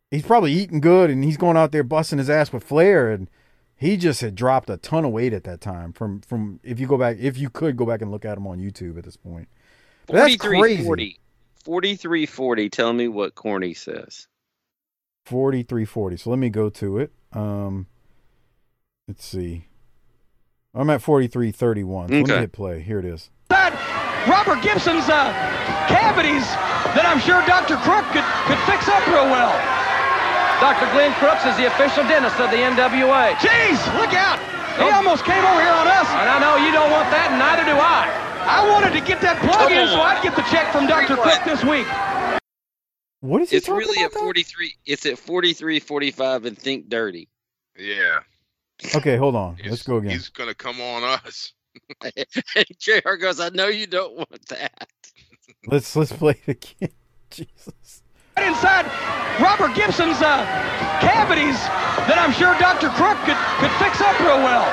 he's probably eating good and he's going out there busting his ass with Flair and he just had dropped a ton of weight at that time from from if you go back if you could go back and look at him on YouTube at this point. But that's crazy. 4340. 4340. Tell me what Corny says. 4340. So let me go to it. Um let's see. I'm at 4331. So Let me hit play. Here it is. That Robert Gibson's uh, cavities that I'm sure Dr. Crook could, could fix up real well. Dr. Glenn Crooks is the official dentist of the NWA. Jeez, look out! He almost came over here on us. And I know you don't want that, and neither do I. I wanted to get that plug in so I'd get the check from Dr. Crook this week. What is he It's talking really about? at 43. It's at 43 45 and think dirty. Yeah. Okay, hold on. Let's go again. He's gonna come on us. JR goes, I know you don't want that. Let's let's play it again. Jesus. Right inside Robert Gibson's uh, cavities that I'm sure Dr. Crook could, could fix up real well.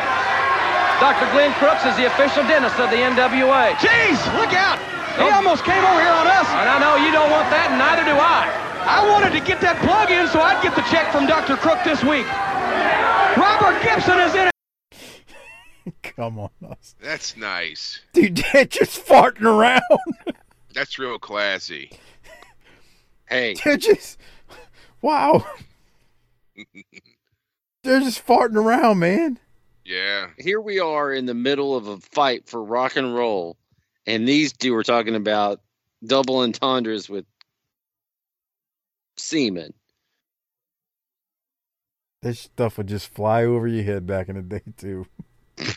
Dr. Glenn Crooks is the official dentist of the NWA. Jeez, look out! He almost came over here on us. And I know you don't want that, and neither do I. I wanted to get that plug in so I'd get the check from Dr. Crook this week. Robert Gibson is in it. Come on, us. That's nice. Dude, they're just farting around. That's real classy. Hey, They're just wow. They're just farting around, man. Yeah. here we are in the middle of a fight for rock and roll, and these two are talking about double entendres with semen. This stuff would just fly over your head back in the day too.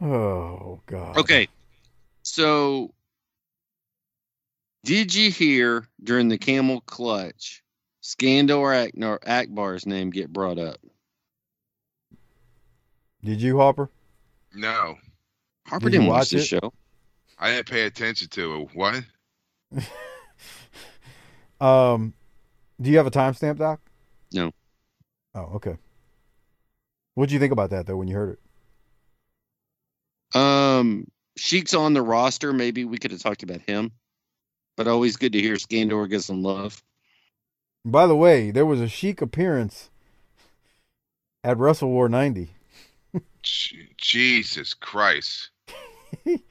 oh god. Okay, so did you hear during the camel clutch, Skandor Akbar, Akbar's name get brought up? Did you, Harper? No, Harper Did didn't watch watch this it? show. I didn't pay attention to it. What? Um, do you have a timestamp, Doc? No. Oh, okay. What'd you think about that though when you heard it? Um, Sheik's on the roster. Maybe we could have talked about him, but always good to hear Skandor get some love. By the way, there was a Sheik appearance at Wrestle War 90. Jesus Christ. and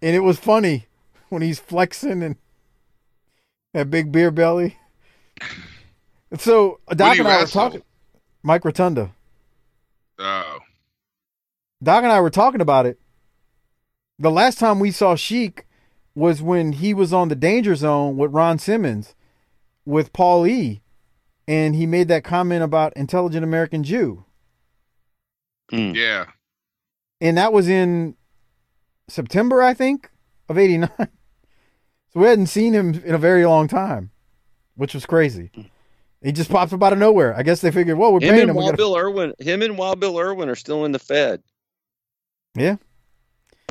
it was funny when he's flexing and that big beer belly. So Doc and I were talking. Mike Rotunda. Oh. Doc and I were talking about it. The last time we saw Sheik was when he was on the Danger Zone with Ron Simmons, with Paul E, and he made that comment about intelligent American Jew, Yeah. and that was in September, I think, of '89. So we hadn't seen him in a very long time, which was crazy. He just popped up out of nowhere. I guess they figured, well, we're Him paying and him. We Wild gotta... Bill Irwin, him and Wild Bill Irwin are still in the Fed. Yeah.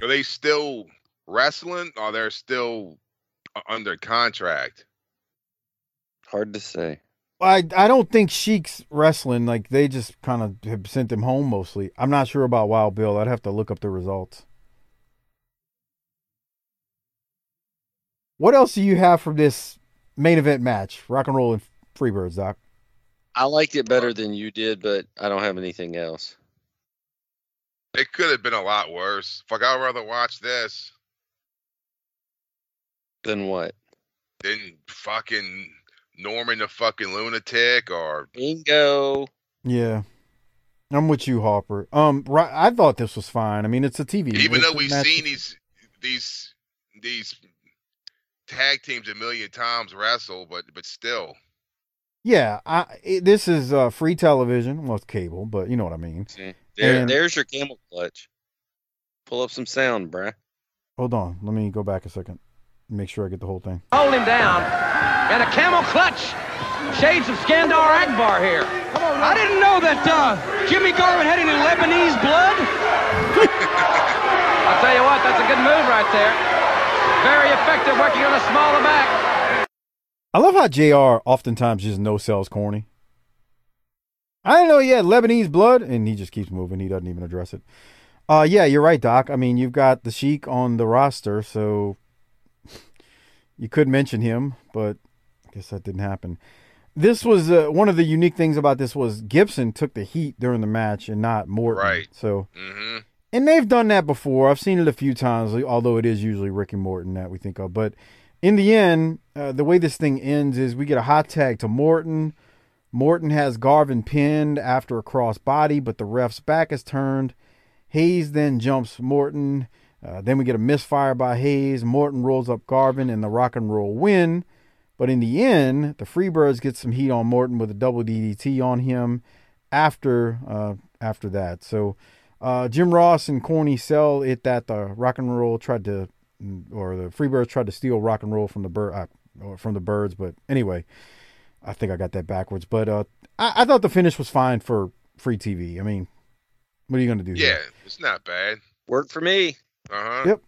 Are they still wrestling? Or they're still uh, under contract? Hard to say. I I don't think Sheik's wrestling. Like they just kind of have sent him home mostly. I'm not sure about Wild Bill. I'd have to look up the results. What else do you have from this main event match? Rock and roll and Freebirds, Doc. I liked it better than you did, but I don't have anything else. It could have been a lot worse. Fuck, I'd rather watch this Than what? than fucking Norman the fucking lunatic or Bingo. Yeah, I'm with you, Harper. Um, right, I thought this was fine. I mean, it's a TV. even it's though we've match- seen these these these tag teams a million times wrestle, but but still. Yeah, I it, this is uh, free television. Well, it's cable, but you know what I mean. There, And- there's your camel clutch. Pull up some sound, bruh. Hold on, let me go back a second. Make sure I get the whole thing. Hold him down. And a camel clutch. Shades of Skandor Akbar here. I didn't know that uh, Jimmy Garvin had any Lebanese blood. I'll tell you what, that's a good move right there. Very effective working on the smaller back. I love how JR oftentimes just no sells corny. I didn't know he had Lebanese blood, and he just keeps moving. He doesn't even address it. Uh, yeah, you're right, Doc. I mean, you've got the Sheik on the roster, so you could mention him, but I guess that didn't happen. This was uh, one of the unique things about this was Gibson took the heat during the match and not Morton. Right. So, hmm and they've done that before. I've seen it a few times, although it is usually Ricky Morton that we think of. But in the end, uh, the way this thing ends is we get a hot tag to Morton. Morton has Garvin pinned after a cross body, but the ref's back is turned. Hayes then jumps Morton. Uh, then we get a misfire by Hayes. Morton rolls up Garvin and the rock and roll win. But in the end, the Freebirds get some heat on Morton with a double DDT on him after uh, after that. So uh, Jim Ross and Corny sell it that the rock and roll tried to, or the Freebirds tried to steal rock and roll from the bird, uh, from the birds. But anyway, I think I got that backwards. But uh, I, I thought the finish was fine for free TV. I mean, what are you going to do? here? Yeah, it's not bad. Worked for me. Uh huh. Yep.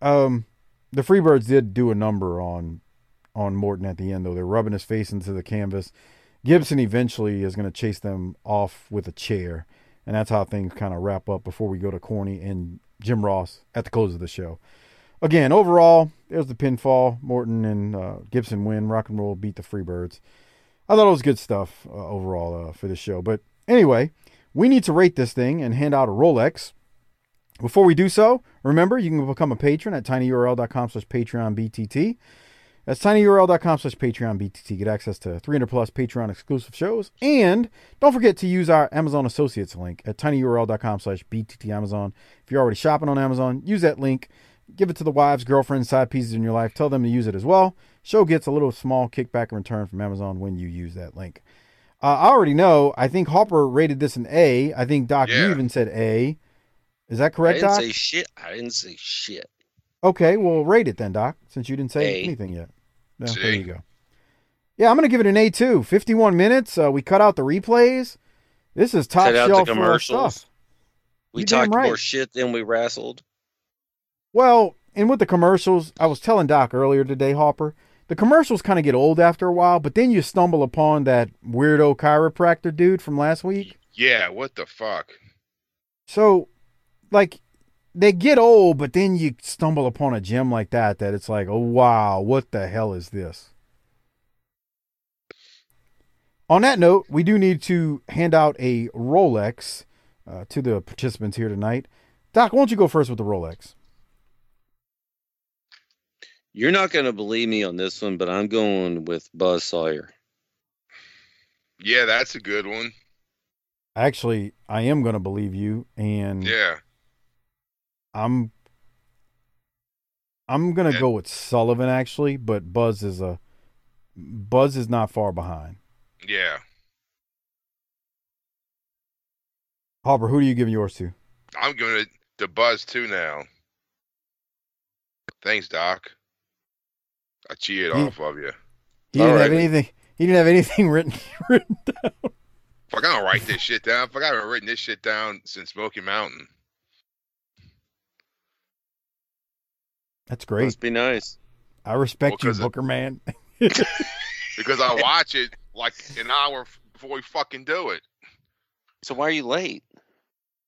Um, the Freebirds did do a number on on Morton at the end, though. They're rubbing his face into the canvas. Gibson eventually is going to chase them off with a chair, and that's how things kind of wrap up before we go to Corny and Jim Ross at the close of the show. Again, overall, there's the pinfall. Morton and uh, Gibson win. Rock and Roll beat the Freebirds. I thought it was good stuff uh, overall uh, for the show. But anyway, we need to rate this thing and hand out a Rolex. Before we do so, remember you can become a patron at tinyurl.com slash Patreon BTT. That's tinyurl.com slash Patreon BTT. Get access to 300 plus Patreon exclusive shows. And don't forget to use our Amazon Associates link at tinyurl.com slash BTT Amazon. If you're already shopping on Amazon, use that link. Give it to the wives, girlfriends, side pieces in your life. Tell them to use it as well. Show gets a little small kickback in return from Amazon when you use that link. Uh, I already know. I think Harper rated this an A. I think Doc, Yeah. even said A. Is that correct, I didn't Doc? say shit. I didn't say shit. Okay, well, rate it then, Doc, since you didn't say A. anything yet. No, there you go. Yeah, I'm going to give it an A too. 51 minutes. Uh, we cut out the replays. This is top Cut out the shelf commercials. stuff. We You damn talked right. more shit than we wrestled. Well, and with the commercials, I was telling Doc earlier today, Hopper, the commercials kind of get old after a while, but then you stumble upon that weirdo chiropractor dude from last week. Yeah, what the fuck? So, like, they get old, but then you stumble upon a gem like that that it's like, oh wow, what the hell is this? On that note, we do need to hand out a Rolex uh, to the participants here tonight. Doc, why don't you go first with the Rolex? You're not going to believe me on this one, but I'm going with Buzz Sawyer. Yeah, that's a good one. Actually, I am going to believe you, and Yeah. I'm I'm gonna go with Sullivan actually, but Buzz is a Buzz is not far behind. Yeah. Hopper, who do you give yours to? I'm giving it to Buzz too now. Thanks, Doc. I cheated He- off of you. He didn't have anything. He didn't have anything written written down. Fuck, I don't write this shit down. Fuck, I haven't written this shit down since Smoky Mountain. That's great. Must be nice. I respect Well, you, 'cause it- Booker man. Because I watch it like an hour before we fucking do it. So why are you late?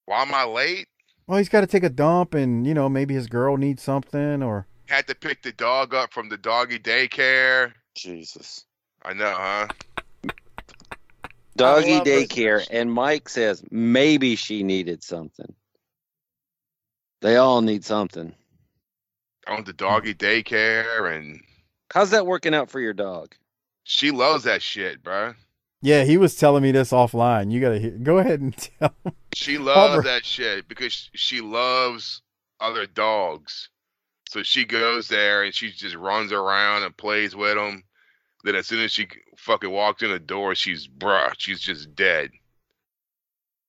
Why am I late? well, he's got to take a dump, and you know maybe his girl needs something, or Had to pick the dog up from the doggy daycare. Jesus. I know, huh? Doggy love this daycare, and Mike says maybe she needed something. They all need something. On the doggy daycare, and How's that working out for your dog? she loves that shit, bro. yeah, he was telling me this offline. You gotta hear, go ahead and tell. him. She loves Harper. that shit because she loves other dogs. So she goes there and she just runs around and plays with them. Then as soon as she fucking walks in the door, she's bruh, she's just dead.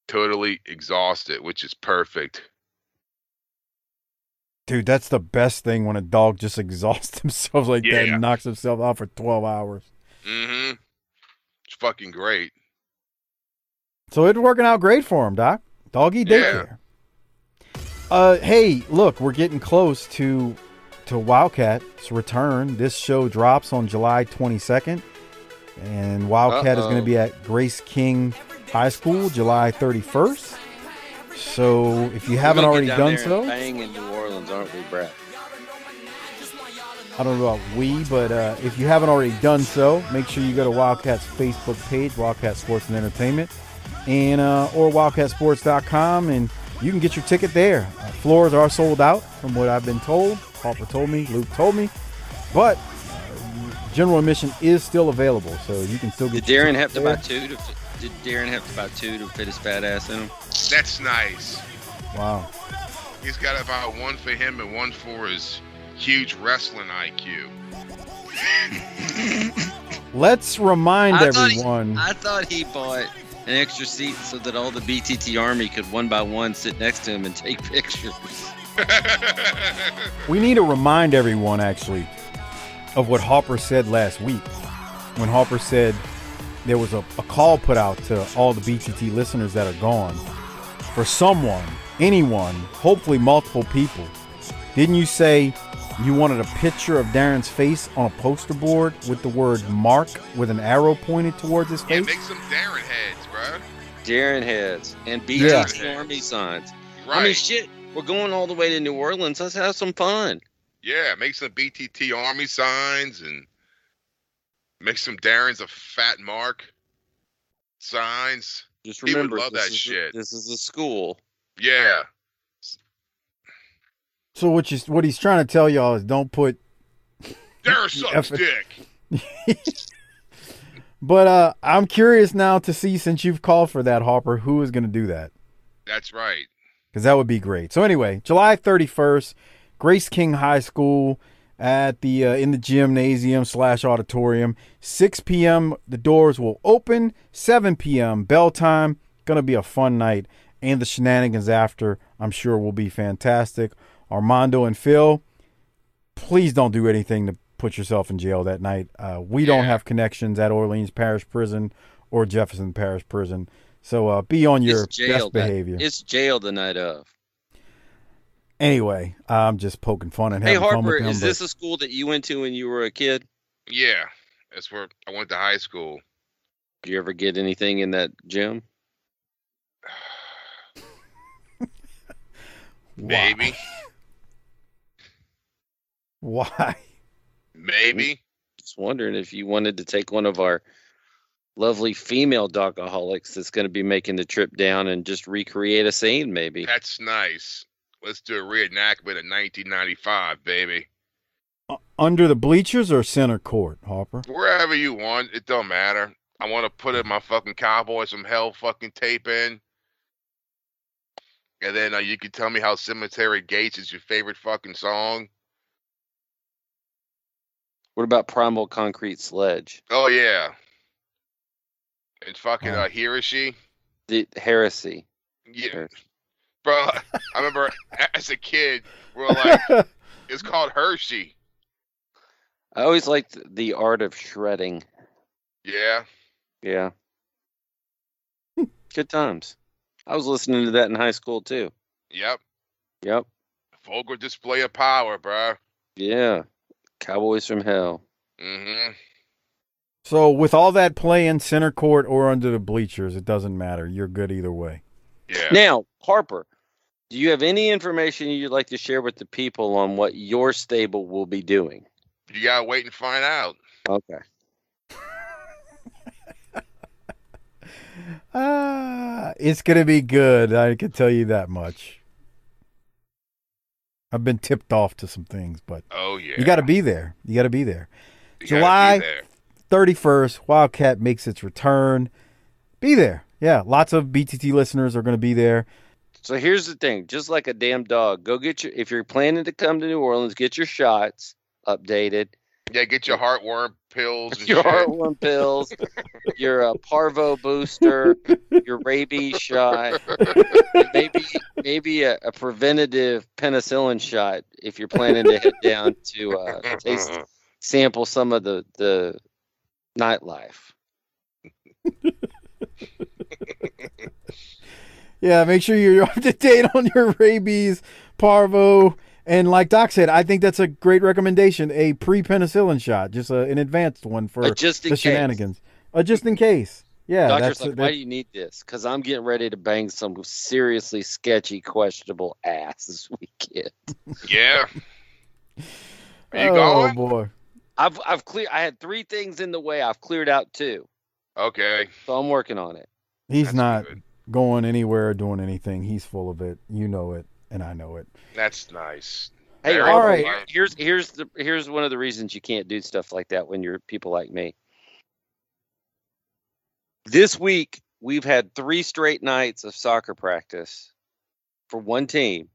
Totally exhausted, which is perfect. Dude, that's the best thing when a dog just exhausts himself like that and knocks himself out for twelve hours. Mm-hmm. It's fucking great. So it's working out great for him, Doc. Doggy daycare. Yeah. Uh, hey, look, we're getting close to to Wildcat's return. This show drops on July 22nd, and Wildcat is going to be at Grace King High School July 31st. So if you haven't already done so, bang in New Orleans, aren't we, Brett? I don't know about we, but uh, if you haven't already done so, make sure you go to Wildcat's Facebook page, Wildcat Sports and Entertainment, and uh, or wildcatsports.com, and you can get your ticket there. Uh, floors are sold out, from what I've been told. Papa told me, Luke told me, but uh, general admission is still available, so you can still get. your Darren have to there. buy two? To, fit- did Darren have to buy two to fit his fat ass in them? That's nice. Wow. He's got about one for him and one for his huge wrestling IQ. Let's remind I thought he- everyone. I thought he bought an extra seat so that all the BTT Army could one by one sit next to him and take pictures. We need to remind everyone, actually, of what Hopper said last week. When Hopper said, there was a, a call put out to all the BTT listeners that are gone for someone, anyone, hopefully multiple people. Didn't you say you wanted a picture of Darren's face on a poster board with the word Mark with an arrow pointed towards his Yeah, face? make some Darren heads, bro. Darren heads and Yeah. BTT Army signs. I mean, shit, we're going all the way to New Orleans. Let's have some fun. Yeah, make some BTT Army signs and make some Darren's a fat mark signs. Just remember, love this that is a- shit. this is a school. Yeah. So what you what he's trying to tell y'all is don't put Darren sucks F- dick. But uh I'm curious now to see since you've called for that Harper, who is going to do that? That's right. because that would be great. So anyway, July 31st, Grace King High School at the uh, in the gymnasium slash auditorium. 6 p.m. The doors will open. 7 p.m. bell time. Gonna be a fun night, and the shenanigans after I'm sure will be fantastic. Armando and Phil, please don't do anything to put yourself in jail that night. Uh, we don't have connections at Orleans Parish Prison or Jefferson Parish Prison. So uh, be on your it's jail best that- behavior. It's jail the night of. Anyway, I'm just poking fun and Hey having fun Harper, with them. is but- this a school that you went to when you were a kid? Yeah. That's where I went to high school. Did you ever get anything in that gym? Maybe. Why? Maybe. Just wondering if you wanted to take one of our lovely female dogaholics that's going to be making the trip down and just recreate a scene, maybe. That's nice. Let's do a reenactment of 1995, baby. under the bleachers or center court, Harper? Wherever you want, it don't matter. I want to put in my fucking Cowboys from Hell fucking tape in. And then uh, you can tell me how Cemetery Gates is your favorite fucking song. What about Primal Concrete Sledge? Oh, yeah. And fucking Oh. uh, Hiroshi. The Heresy. Yeah. Bro, I remember as a kid, we are like, it's called Hershey. I always liked the art of shredding. Yeah. Yeah. Good times. I was listening to that in high school too. Yep. Yep. Vulgar display of power, bro. Yeah. Cowboys from Hell. Mm-hmm. So with all that play in center court or under the bleachers, it doesn't matter. You're good either way. Yeah. Now, Harper, do you have any information you'd like to share with the people on what your stable will be doing? You gotta wait and find out. Okay. Ah, it's gonna be good. I can tell you that much. I've been tipped off to some things, but Oh yeah. you got to be there. You got to be there. You July 31st, Wildcat makes its return. Be there. Yeah, lots of BTT listeners are going to be there. So here's the thing, just like a damn dog, go get your if you're planning to come to New Orleans, get your shots updated. Yeah, get your heartworm pills. Your shit. heartworm pills, your uh, parvo booster, your rabies shot, maybe maybe a, a preventative penicillin shot if you're planning to head down to uh, taste sample some of the the nightlife. Yeah, make sure you're up to date on your rabies, parvo, and like Doc said, I think that's a great recommendation. A pre-penicillin shot, just a, an advanced one for A just in the case. shenanigans. A just in case. Yeah, Doctor's that's like, that- why do you need this? Because I'm getting ready to bang some seriously sketchy, questionable ass this weekend. Yeah. Are you oh going? boy. I've I've cleared. I had three things in the way. I've cleared out two, Okay. so I'm working on it. He's not going anywhere or doing anything. He's full of it. You know it, and I know it. That's nice. Hey, all all right. right. Here's here's the here's one of the reasons you can't do stuff like that when you're people like me. This week we've had three straight nights of soccer practice for one team,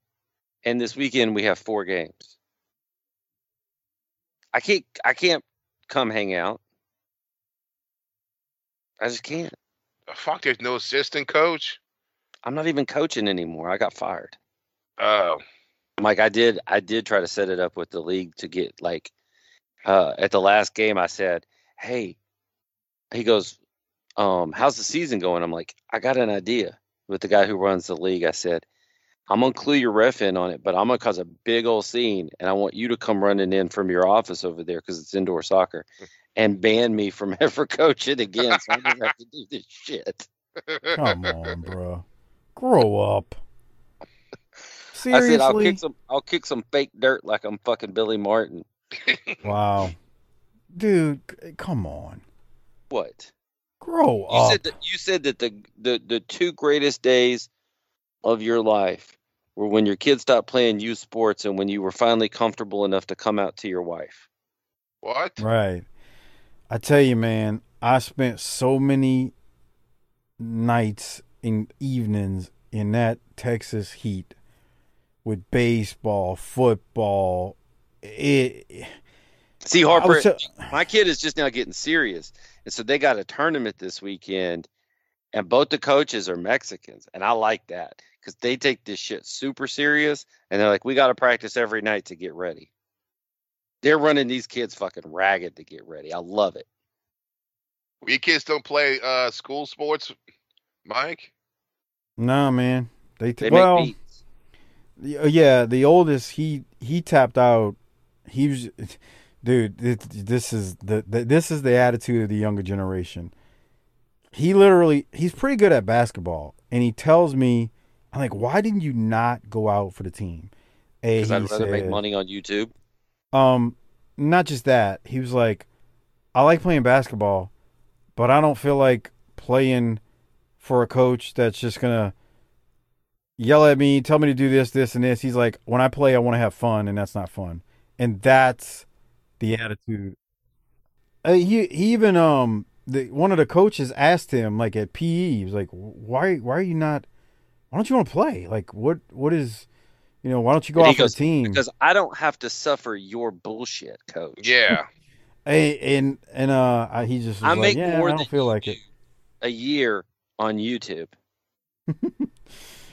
and this weekend we have four games. I can't I can't come hang out. I just can't. Fuck, there's no assistant coach. I'm not even coaching anymore. I got fired. Oh. Mike, I did I did try to set it up with the league to get like uh at the last game I said, Hey, he goes, um, how's the season going? I'm like, I got an idea with the guy who runs the league. I said, I'm gonna clue your ref in on it, but I'm gonna cause a big old scene, and I want you to come running in from your office over there because it's indoor soccer, and ban me from ever coaching again. So I never have to do this shit. Come on, bro. Grow up. Seriously? I said I'll kick some I'll kick some fake dirt like I'm fucking Billy Martin. Wow. Dude, come on. What? Grow You up. said that you said that the, the the two greatest days of your life were when your kids stopped playing youth sports and when you were finally comfortable enough to come out to your wife. What? Right. I tell you, man, I spent so many nights and evenings in that Texas heat with baseball, football. It, See, Harper, tell- my kid is just now getting serious, and so they got a tournament this weekend, and both the coaches are Mexicans, and I like that because they take this shit super serious, and they're like, we got to practice every night to get ready. They're running these kids fucking ragged to get ready. I love it. Your kids don't play uh, school sports, Mike? Nah, man. They, t- They make well, beats. y- uh, yeah, the oldest he he tapped out. He was, dude. This, this is the, the this is the attitude of the younger generation. He literally he's pretty good at basketball, and he tells me, I'm like, why didn't you not go out for the team? A, Because he I'd rather make said- money on YouTube. Um, not just that. He was like, I like playing basketball, but I don't feel like playing for a coach that's just gonna yell at me, tell me to do this, this, and this. He's like, when I play, I want to have fun, and that's not fun. And that's the attitude. Uh, he he even um the one of the coaches asked him like at PE, he was like, why why are you not? Why don't you want to play? Like what what is, you know, why don't you go And out he goes, the team? Because I don't have to suffer your bullshit, coach. Yeah. Hey, and and uh, I- he just was I like, make yeah, more I don't than feel like it. A year on YouTube.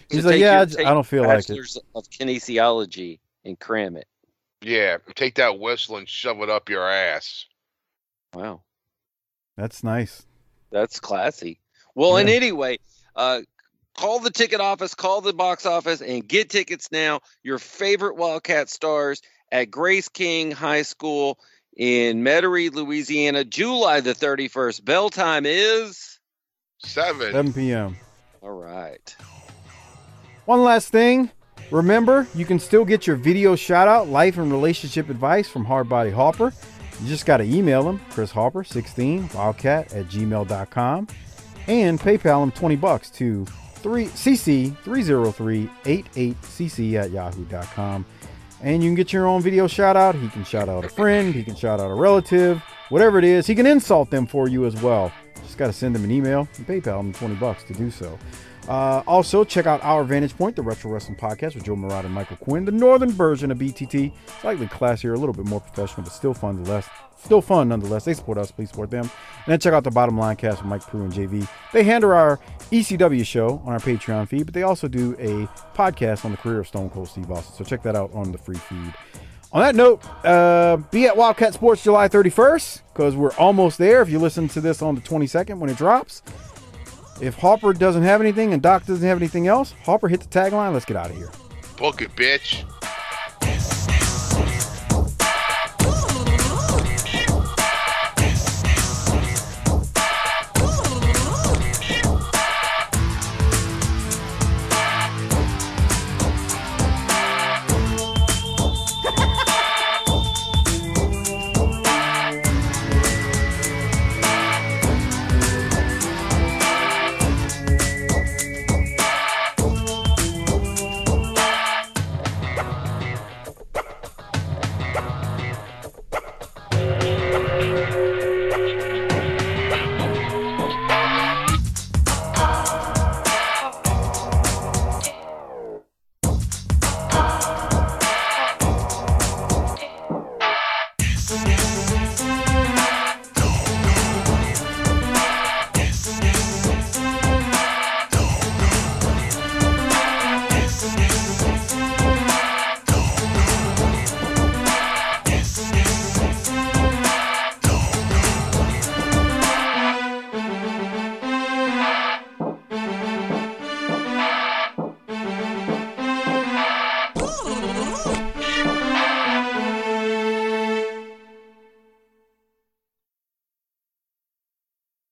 He's So like, yeah, your- I, j- take I don't feel like it. Bachelor's of kinesiology and cram it. Yeah. Take that whistle and shove it up your ass. Wow. That's nice. That's classy. Well, and anyway, uh, call the ticket office, call the box office, and get tickets now. Your favorite Wildcat stars at Grace King High School in Metairie, Louisiana, July the 31st. Bell time is Seven. 7 p.m. all right. One last thing. Remember, you can still get your video shout out, life and relationship advice from Hardbody Harper. You just got to email him, Chris Harper, 16, wildcat at gmail.com, and PayPal him 20 bucks to 3 cc30388cc at yahoo.com. And you can get your own video shout out. He can shout out a friend, he can shout out a relative, whatever it is. He can insult them for you as well. Just got to send them an email and PayPal them 20 bucks to do so. Uh, also, check out our Vantage Point, the Retro Wrestling Podcast with Joe Murata and Michael Quinn, the northern version of BTT. Slightly classier, a little bit more professional, but still fun nonetheless. Still fun nonetheless. They support us, please support them. And then check out the Bottom Line Cast with Mike Prue and JV. They handle our ECW show on our Patreon feed, but they also do a podcast on the career of Stone Cold Steve Austin. So check that out on the free feed. On that note, uh, be at Wildcat Sports July 31st because we're almost there. If you listen to this on the 22nd when it drops, if Harper doesn't have anything and Doc doesn't have anything else, Harper hit the tagline. Let's get out of here. Book it, bitch.